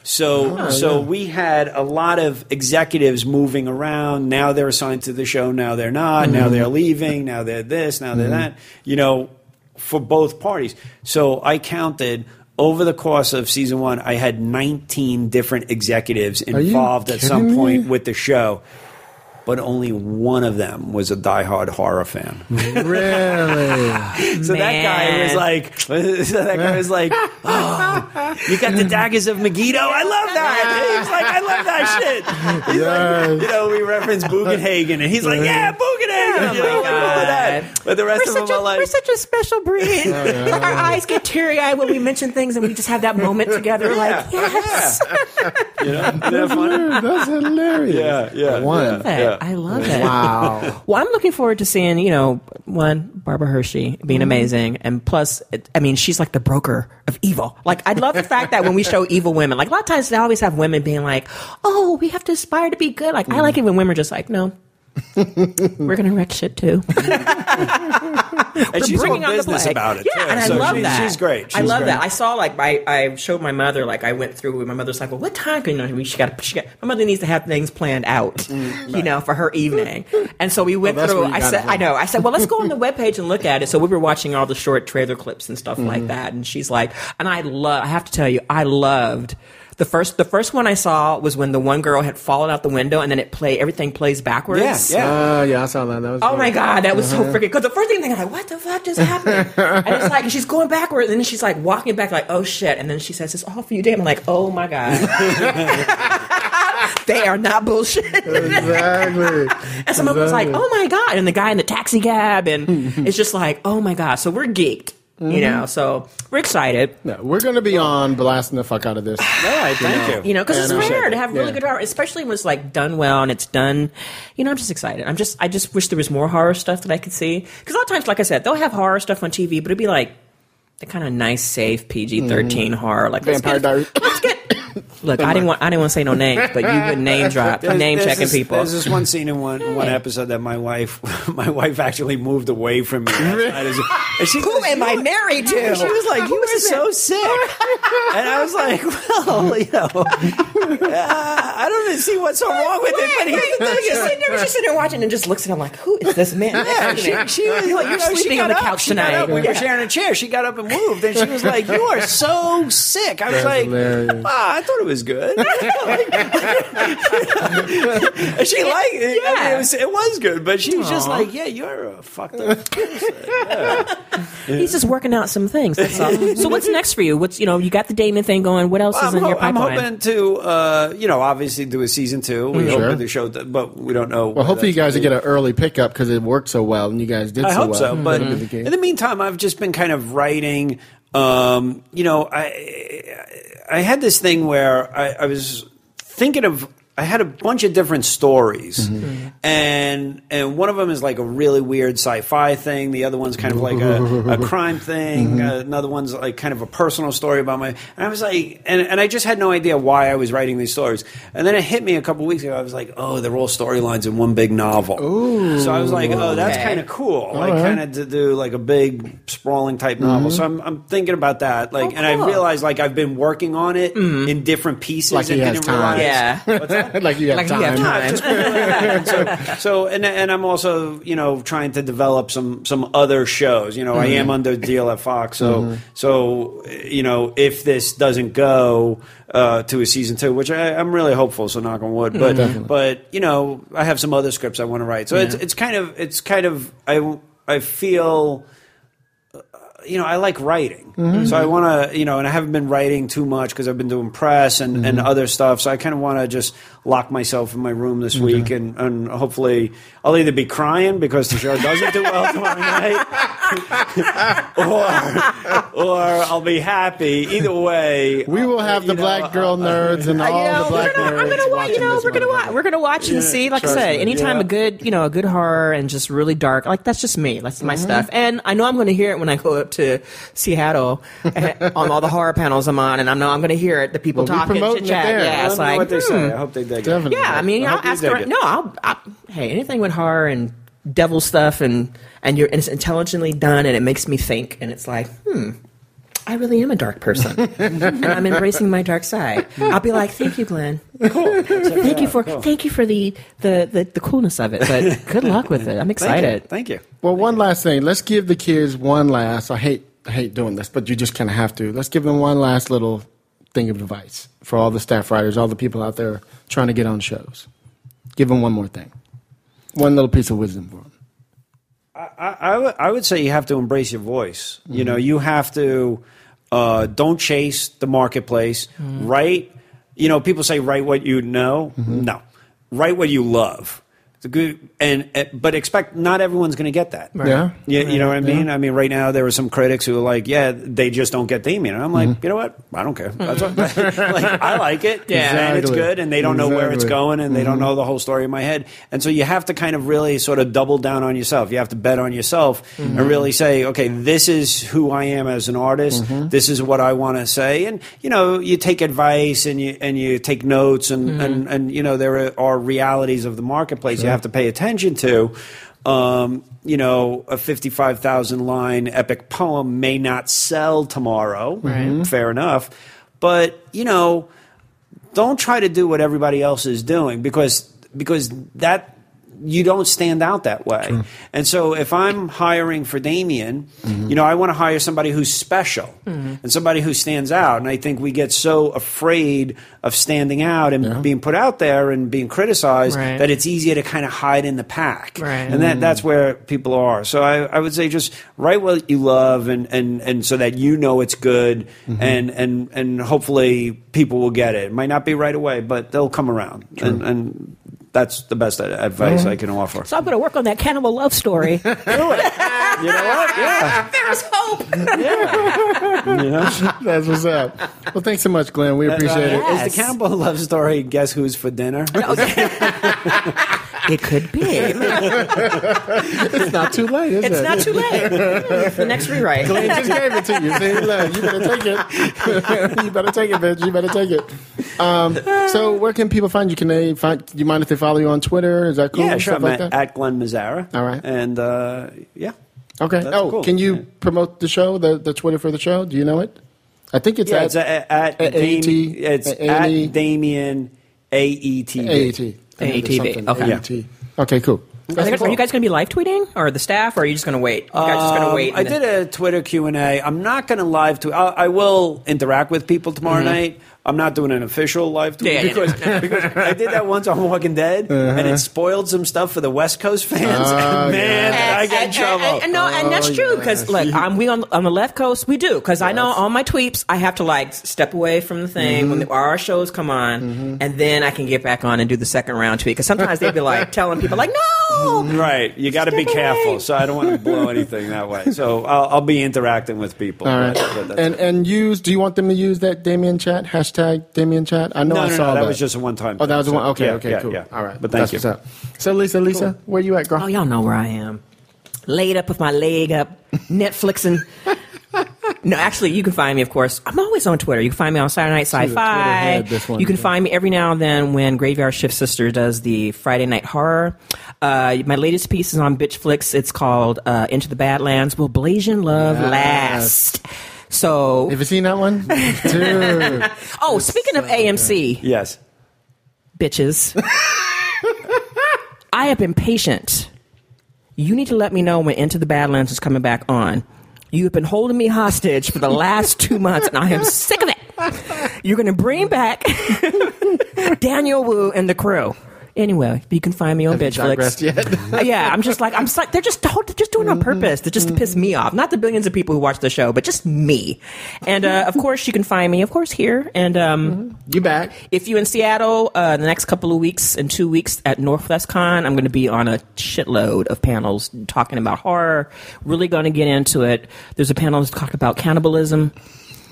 So, so we had a lot of executives moving around. Now they're assigned to the show. Now they're not. Now they're leaving. Now they're this. Now they're that. You know, for both parties. So I counted over the course of season one. I had 19 different executives involved at some me? point with the show, but only one of them was a diehard horror fan. Really? So that guy was like, so that guy was like, oh, you got the daggers of Megiddo. I love that. He was like, I love that shit. He's Yes. like, you know, we reference Bugenhagen, and he's like, yeah, Bugenhagen. you know, like that. But the rest We're of them such, a, are like, we're such a special breed. Like our eyes get teary eyed when we mention things, and we just have that moment together. Like, yes, you know, isn't that? That's hilarious. Yeah, yeah, One. yeah. Yeah, I love it. Wow. Well, I'm looking forward to seeing, you know, one, Barbara Hershey being mm-hmm. amazing. And plus, it, I mean, she's like the broker of evil. Like, I love the fact that when we show evil women, like a lot of times they always have women being like, oh, we have to aspire to be good. Like, I mm-hmm. like it when women are just like, no. We're gonna wreck shit too. And she's all bringing on the business plague. about it. Yeah, too. and I So love she's, that. She's great. I love great. that. I saw like I, I showed my mother like I went through with my mother's like, well, what time? Can you know, she got she got my mother needs to have things planned out, you know, for her evening. And so we went Well, that's through. where you I got said, I know. I said, well, let's go on the webpage and look at it. So we were watching all the short trailer clips and stuff Mm-hmm. like that. And she's like, and I love. I have to tell you, I loved. The first, the first one I saw was when the one girl had fallen out the window, and then it play everything plays backwards. Yeah, yeah. Uh, yeah, I saw that. That was Oh good. my god, that was Uh-huh. so freaking. Because the first thing I'm like, what the fuck just happened? and it's like she's going backwards, and then she's like walking back, like oh shit, and then she says, "It's all for you, damn." I'm like, oh my god, they are not bullshit. Exactly. and someone was like, oh my god, and the guy in the taxi cab, and it's just like, oh my god. So we're geeked, you Mm-hmm. know. So we're excited. Yeah, we're gonna be on blasting the fuck out of this. All right, thank you. You know, because Yeah, it's rare to have really Yeah. good horror, especially when it's like done well and it's done. You know, I'm just excited. I'm just, I just wish there was more horror stuff that I could see. Because a lot of times, like I said, they'll have horror stuff on TV, but it'd be like the kind of nice, safe PG-13 horror. Like let's Vampire Diaries. Let's get. Look, I didn't want, I didn't want to say no names, but you would name drop, There's- name there's checking this- people. There's this one scene in one one episode that my wife my wife actually moved away from me. And she Who goes, am I married to? She was like, "You Who are is so sick," and I was like, "Well, you know, I don't even see what's so wrong with it." But Right, right. he, She's sitting there, she's sitting there watching and just looks at him like, "Who is this man?" Yeah, she, she was You're like, you're you she sleeping on the couch she got tonight. up. We Yeah. were sharing a chair. She got up and moved, and she was like, "You are so sick." I was That's like, hilarious. "Ah, I thought it was good." and she liked it. I mean, Yeah. it, was, it was good, but she was just like, "Yeah, you're a fucked up." He's just working out some things. That's all. so what's next for you? What's you know you got the Damon thing going. What else is I'm, in ho- your I'm hoping to, uh, you know, obviously do a season two. We hope Sure. with the show, but we don't know. Well, hopefully you guys will get an early pickup because it worked so well and you guys did I so hope well. so. But the in the meantime, I've just been kind of writing. Um, you know, I I had this thing where I, I was thinking of. I had a bunch of different stories, Mm-hmm. and and one of them is like a really weird sci-fi thing. The other one's kind of like a, a crime thing. Mm-hmm. Uh, another one's like kind of a personal story about my. And I was like, and, and I just had no idea why I was writing these stories. And then it hit me a couple weeks ago. I was like, oh, they're all storylines in one big novel. so I was like, oh, that's Okay. kind of cool. Like right. kind of to do like a big sprawling type novel. Mm-hmm. So I'm, I'm thinking about that. Like, Oh, and I realized like I've been working on it in different pieces. Like he and has didn't time. realize- Yeah. like you have Like you time. have no, time. I just really like that. so, so and and I'm also you know trying to develop some some other shows. You know, I Mm-hmm. am under deal at Fox, so so you know if this doesn't go uh, to a season two, which I, I'm really hopeful. So knock on wood, Mm-hmm. but but you know I have some other scripts I want to write. So it's it's kind of it's kind of I I feel you know, I like writing. Mm-hmm. So I want to, you know, and I haven't been writing too much because I've been doing press and, and Mm-hmm. other stuff. So I kind of want to just lock myself in my room this week, and, and hopefully I'll either be crying because the show doesn't do well tomorrow night, or or I'll be happy. Either way, We will have the know, black girl nerds and Uh, all you know, the black we're gonna, nerds. I'm gonna watch. You know, we're gonna watch. We're gonna watch and see. Like I said, anytime yeah. a good, you know, a good horror and just really dark. Like that's just me. That's my stuff. And I know I'm going to hear it when I go up to Seattle eh, on all the horror panels I'm on, and I know I'm going to hear it. The people We'll talking, promoting chit it chat. there. I Yeah, it's know like what they hmm. say. I hope they dig it. Definitely. Yeah, I mean, I I'll ask dig her. it. No, I'll, hey, anything with horror and devil stuff, and and you're and it's intelligently done, and it makes me think, and it's like, hmm. I really am a dark person, and I'm embracing my dark side. I'll be like, "Thank you, Glen. Thank you for thank you for the, the, the, the coolness of it. But good luck with it. I'm Thank you. excited. Thank you. Well, one last thing. Let's give the kids one last. I hate I hate doing this, but you just kind of have to. Let's give them one last little thing of advice for all the staff writers, all the people out there trying to get on shows. Give them one more thing. One little piece of wisdom for them. I, I would- I would say you have to embrace your voice. You know, you have to uh, don't chase the marketplace. Write. You know, people say write what you know. No, write what you love. The good and uh, but expect not everyone's going to get that. Yeah. You, you know what I mean? I mean, right now there were some critics who are like, "Yeah, they just don't get Damien." And I'm like, mm-hmm. you know what? I don't care. That's mm-hmm. what, like, I like it, Yeah. and it's good, and they don't know where it's going, and they don't mm-hmm. know the whole story in my head. And so you have to kind of really sort of double down on yourself. You have to bet on yourself and really say, "Okay, this is who I am as an artist. This is what I want to say." And you know, you take advice and you and you take notes, and and, and you know, there are, are realities of the marketplace you have to pay attention to. Um, you know, a 55,000 line epic poem may not sell tomorrow. Fair enough. But, you know, don't try to do what everybody else is doing because because that you don't stand out that way. And so if I'm hiring for Damien, mm-hmm. you know, I want to hire somebody who's special mm-hmm. and somebody who stands out. And I think we get so afraid of standing out and being put out there and being criticized Right. that it's easier to kind of hide in the pack. Right. And that, mm. that's where people are. So I, I would say just write what you love and, and, and so that you know it's good mm-hmm. and, and, and hopefully people will get it. It might not be right away, but they'll come around. And, and that's the best advice I can mm. offer. So I'm going to work on that cannibal love story. Do it. You know what? Yeah. There's hope. That's what's up. Well, thanks so much, Glen. We appreciate it. yeah. Is the cannibal love story guess who's for dinner? it could be. It's not too late, is It's it? not too late. the next rewrite. Glen just gave it to you. You better take it. you better take it, bitch. You better take it. Um, so, where can people find you? Can they find? Do you mind if they follow you on Twitter? Is that cool? yeah, sure. I'm like at, that? at Glen Mazzara. All right. And uh, yeah. Okay. That's oh, cool. can you Yeah. promote the show? The the Twitter for the show? Do you know it? I think it's Yeah, at it's at, at, at Dam- AET, It's at at A&E. Damien AET. AAT. I know there's AATV. something. Okay. AAT. Okay. Cool. Are, they- are you guys going to be live tweeting, or the staff, or are you just going to wait? You guys just going to Um, wait. I and did a Twitter Q and A. I'm not going to live tweet. I, I will interact with people tomorrow night. I'm not doing an official live tweet Mm-hmm. Yeah, yeah, because, because I did that once on Walking Dead, and it uh-huh. spoiled some stuff for the West Coast fans. Oh, ah, and man, did I get in and, trouble. and- and no, and that's Oh, true because look, I'm, we on on the left coast. We do because I know on my tweets I have to like step away from the thing when mm-hmm. the, our shows come on, mm-hmm. and then I can get back on and do the second round tweet. Because sometimes they'd be like telling people like, no, Right, you got to be away. careful. So I don't want to blow anything that way. So I'll, I'll be interacting with people. All right. But- but and it. and use. Do you want them to use that Damien chat hashtag Damien chat? I know no, I no, saw no, that that. was just a one-time. Oh, that was thing. one. So, Okay. yeah, okay. yeah, cool. Yeah. All right. but thank That's you. What's up. So, Lisa, Lisa, where you at, girl? oh y'all know where I am, laid up with my leg up, Netflixing. No, actually, you can find me, of course. I'm always on Twitter. You can find me on Saturday Night was a Twitter Sci-Fi. head, this one, you can yeah. find me every now and then when Graveyard Shift Sister does the Friday Night Horror. Uh, my latest piece is on Bitchflix. It's called uh, Into the Badlands. Will Blasian Love Yes. Last? So, Have you seen that one, dude? oh, speaking of AMC, Yes. bitches, I have been patient. You need to let me know when Into the Badlands is coming back on. You have been holding me hostage for the last two months, and I am sick of it. You're going to bring back Daniel Wu and the crew. Anyway, you can find me on Have Bitchflix. yet? Uh, yeah, I'm just like I'm just like they're just they're just doing it on purpose to just to piss me off. Not the billions of people who watch the show, but just me. And uh, of course, you can find me, of course, here. And um, you back? if you're in Seattle, uh, the next couple of weeks and two weeks at Norwescon, I'm going to be on a shitload of panels talking about horror. Really going to get into it. There's a panel that's talking about cannibalism.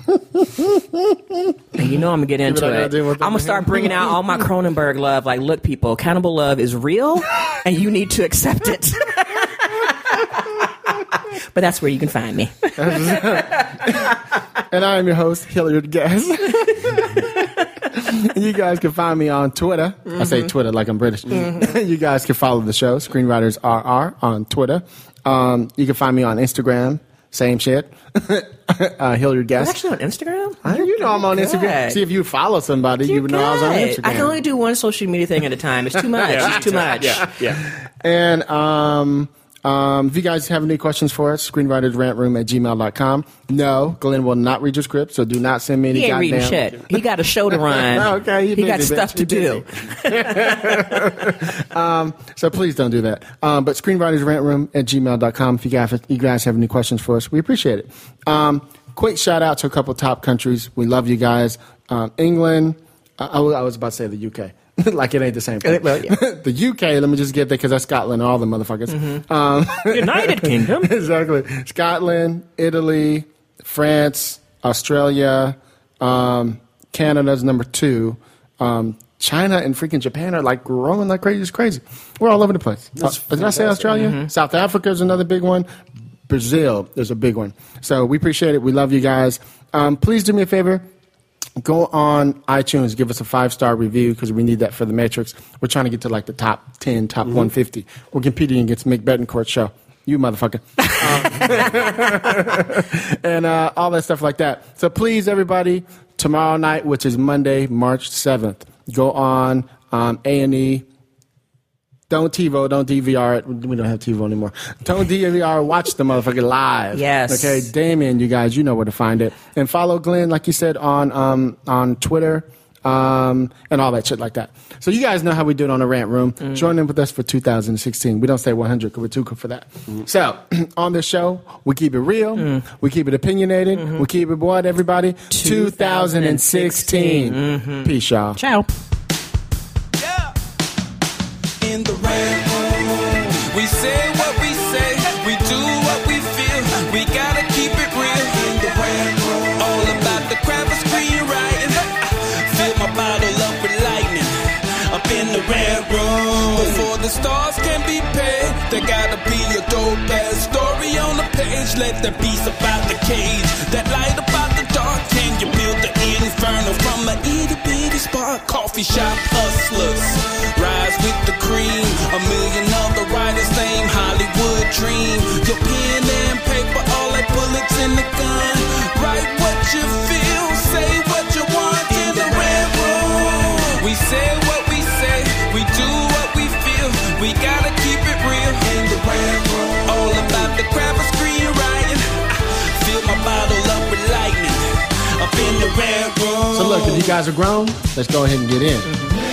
And you know I'm gonna get into what I gotta it. I'm gonna start bringing out all my Cronenberg love. Like, look, people, cannibal love is real, and you need to accept it. but that's where you can find me. And I am your host, Hilliard Guess. you guys can find me on Twitter. I say Twitter like I'm British. you guys can follow the show, Screenwriters RR, on Twitter. Um, you can find me on Instagram. Same shit. uh, Hilliard I'm Guess. actually on Instagram. Uh, you know I'm on You're Instagram. See if you follow somebody, you You're would know I was on. Instagram. I can only do one social media thing at a time. It's too much. It's too much. Yeah, Yeah. And um, um, if you guys have any questions for us, screenwritersrantroom at gmail.com. No, Glen will not read your script, so do not send me any He ain't reading shit. He got a show to run. Okay, he he got stuff to do. So please don't do that. Um, but screenwritersrantroom at gmail.com if you guys, you guys have any questions for us. We appreciate it. Um, quick shout out to a couple top countries. We love you guys. Um, England. I I was about to say the UK. like it ain't the same thing. Well, yeah. the UK, let me just get there because that's Scotland, all the motherfuckers. Mm-hmm. Um, United Kingdom. exactly. Scotland, Italy, France, Australia, um, Canada's number two. Um, China and freaking Japan are like growing like crazy. It's crazy. We're all over the place. Uh, did I say Australia? South Africa is another big one. Brazil is a big one. So we appreciate it. We love you guys. Um, please do me a favor. Go on iTunes, give us a five star review because we need that for the Matrix. We're trying to get to like the top 10, top 150. We're competing against Mick Betancourt's show. You motherfucker. Um, and uh, all that stuff like that. So please, everybody, tomorrow night, which is Monday, March 7th, go on um, A&E. Don't TiVo, don't DVR it. We don't have TiVo anymore. Don't DVR, watch the motherfucker live. Yes. Okay, Damien, you guys, you know where to find it. And follow Glen, like you said, on um, on Twitter um, and all that shit like that. So you guys know how we do it on the Rant Room. Join in with us for 2016. We don't say 100 because we're too good for that. So on this show, we keep it real, we keep it opinionated, we keep it what, everybody? 2016. Peace, y'all. Ciao. Stars can be paid, there gotta be a dope ass story on the page. Let the beast about the cage, that light about the dark. Can you build the inferno from a itty bitty spark? Coffee shop hustlers, rise with the cream. A million other writers, same Hollywood dream. Your pen and paper, all like bullets in the gun. Write what you feel, say with lightning. Up in the red room. So look, if you guys are grown, let's go ahead and get in. Mm-hmm.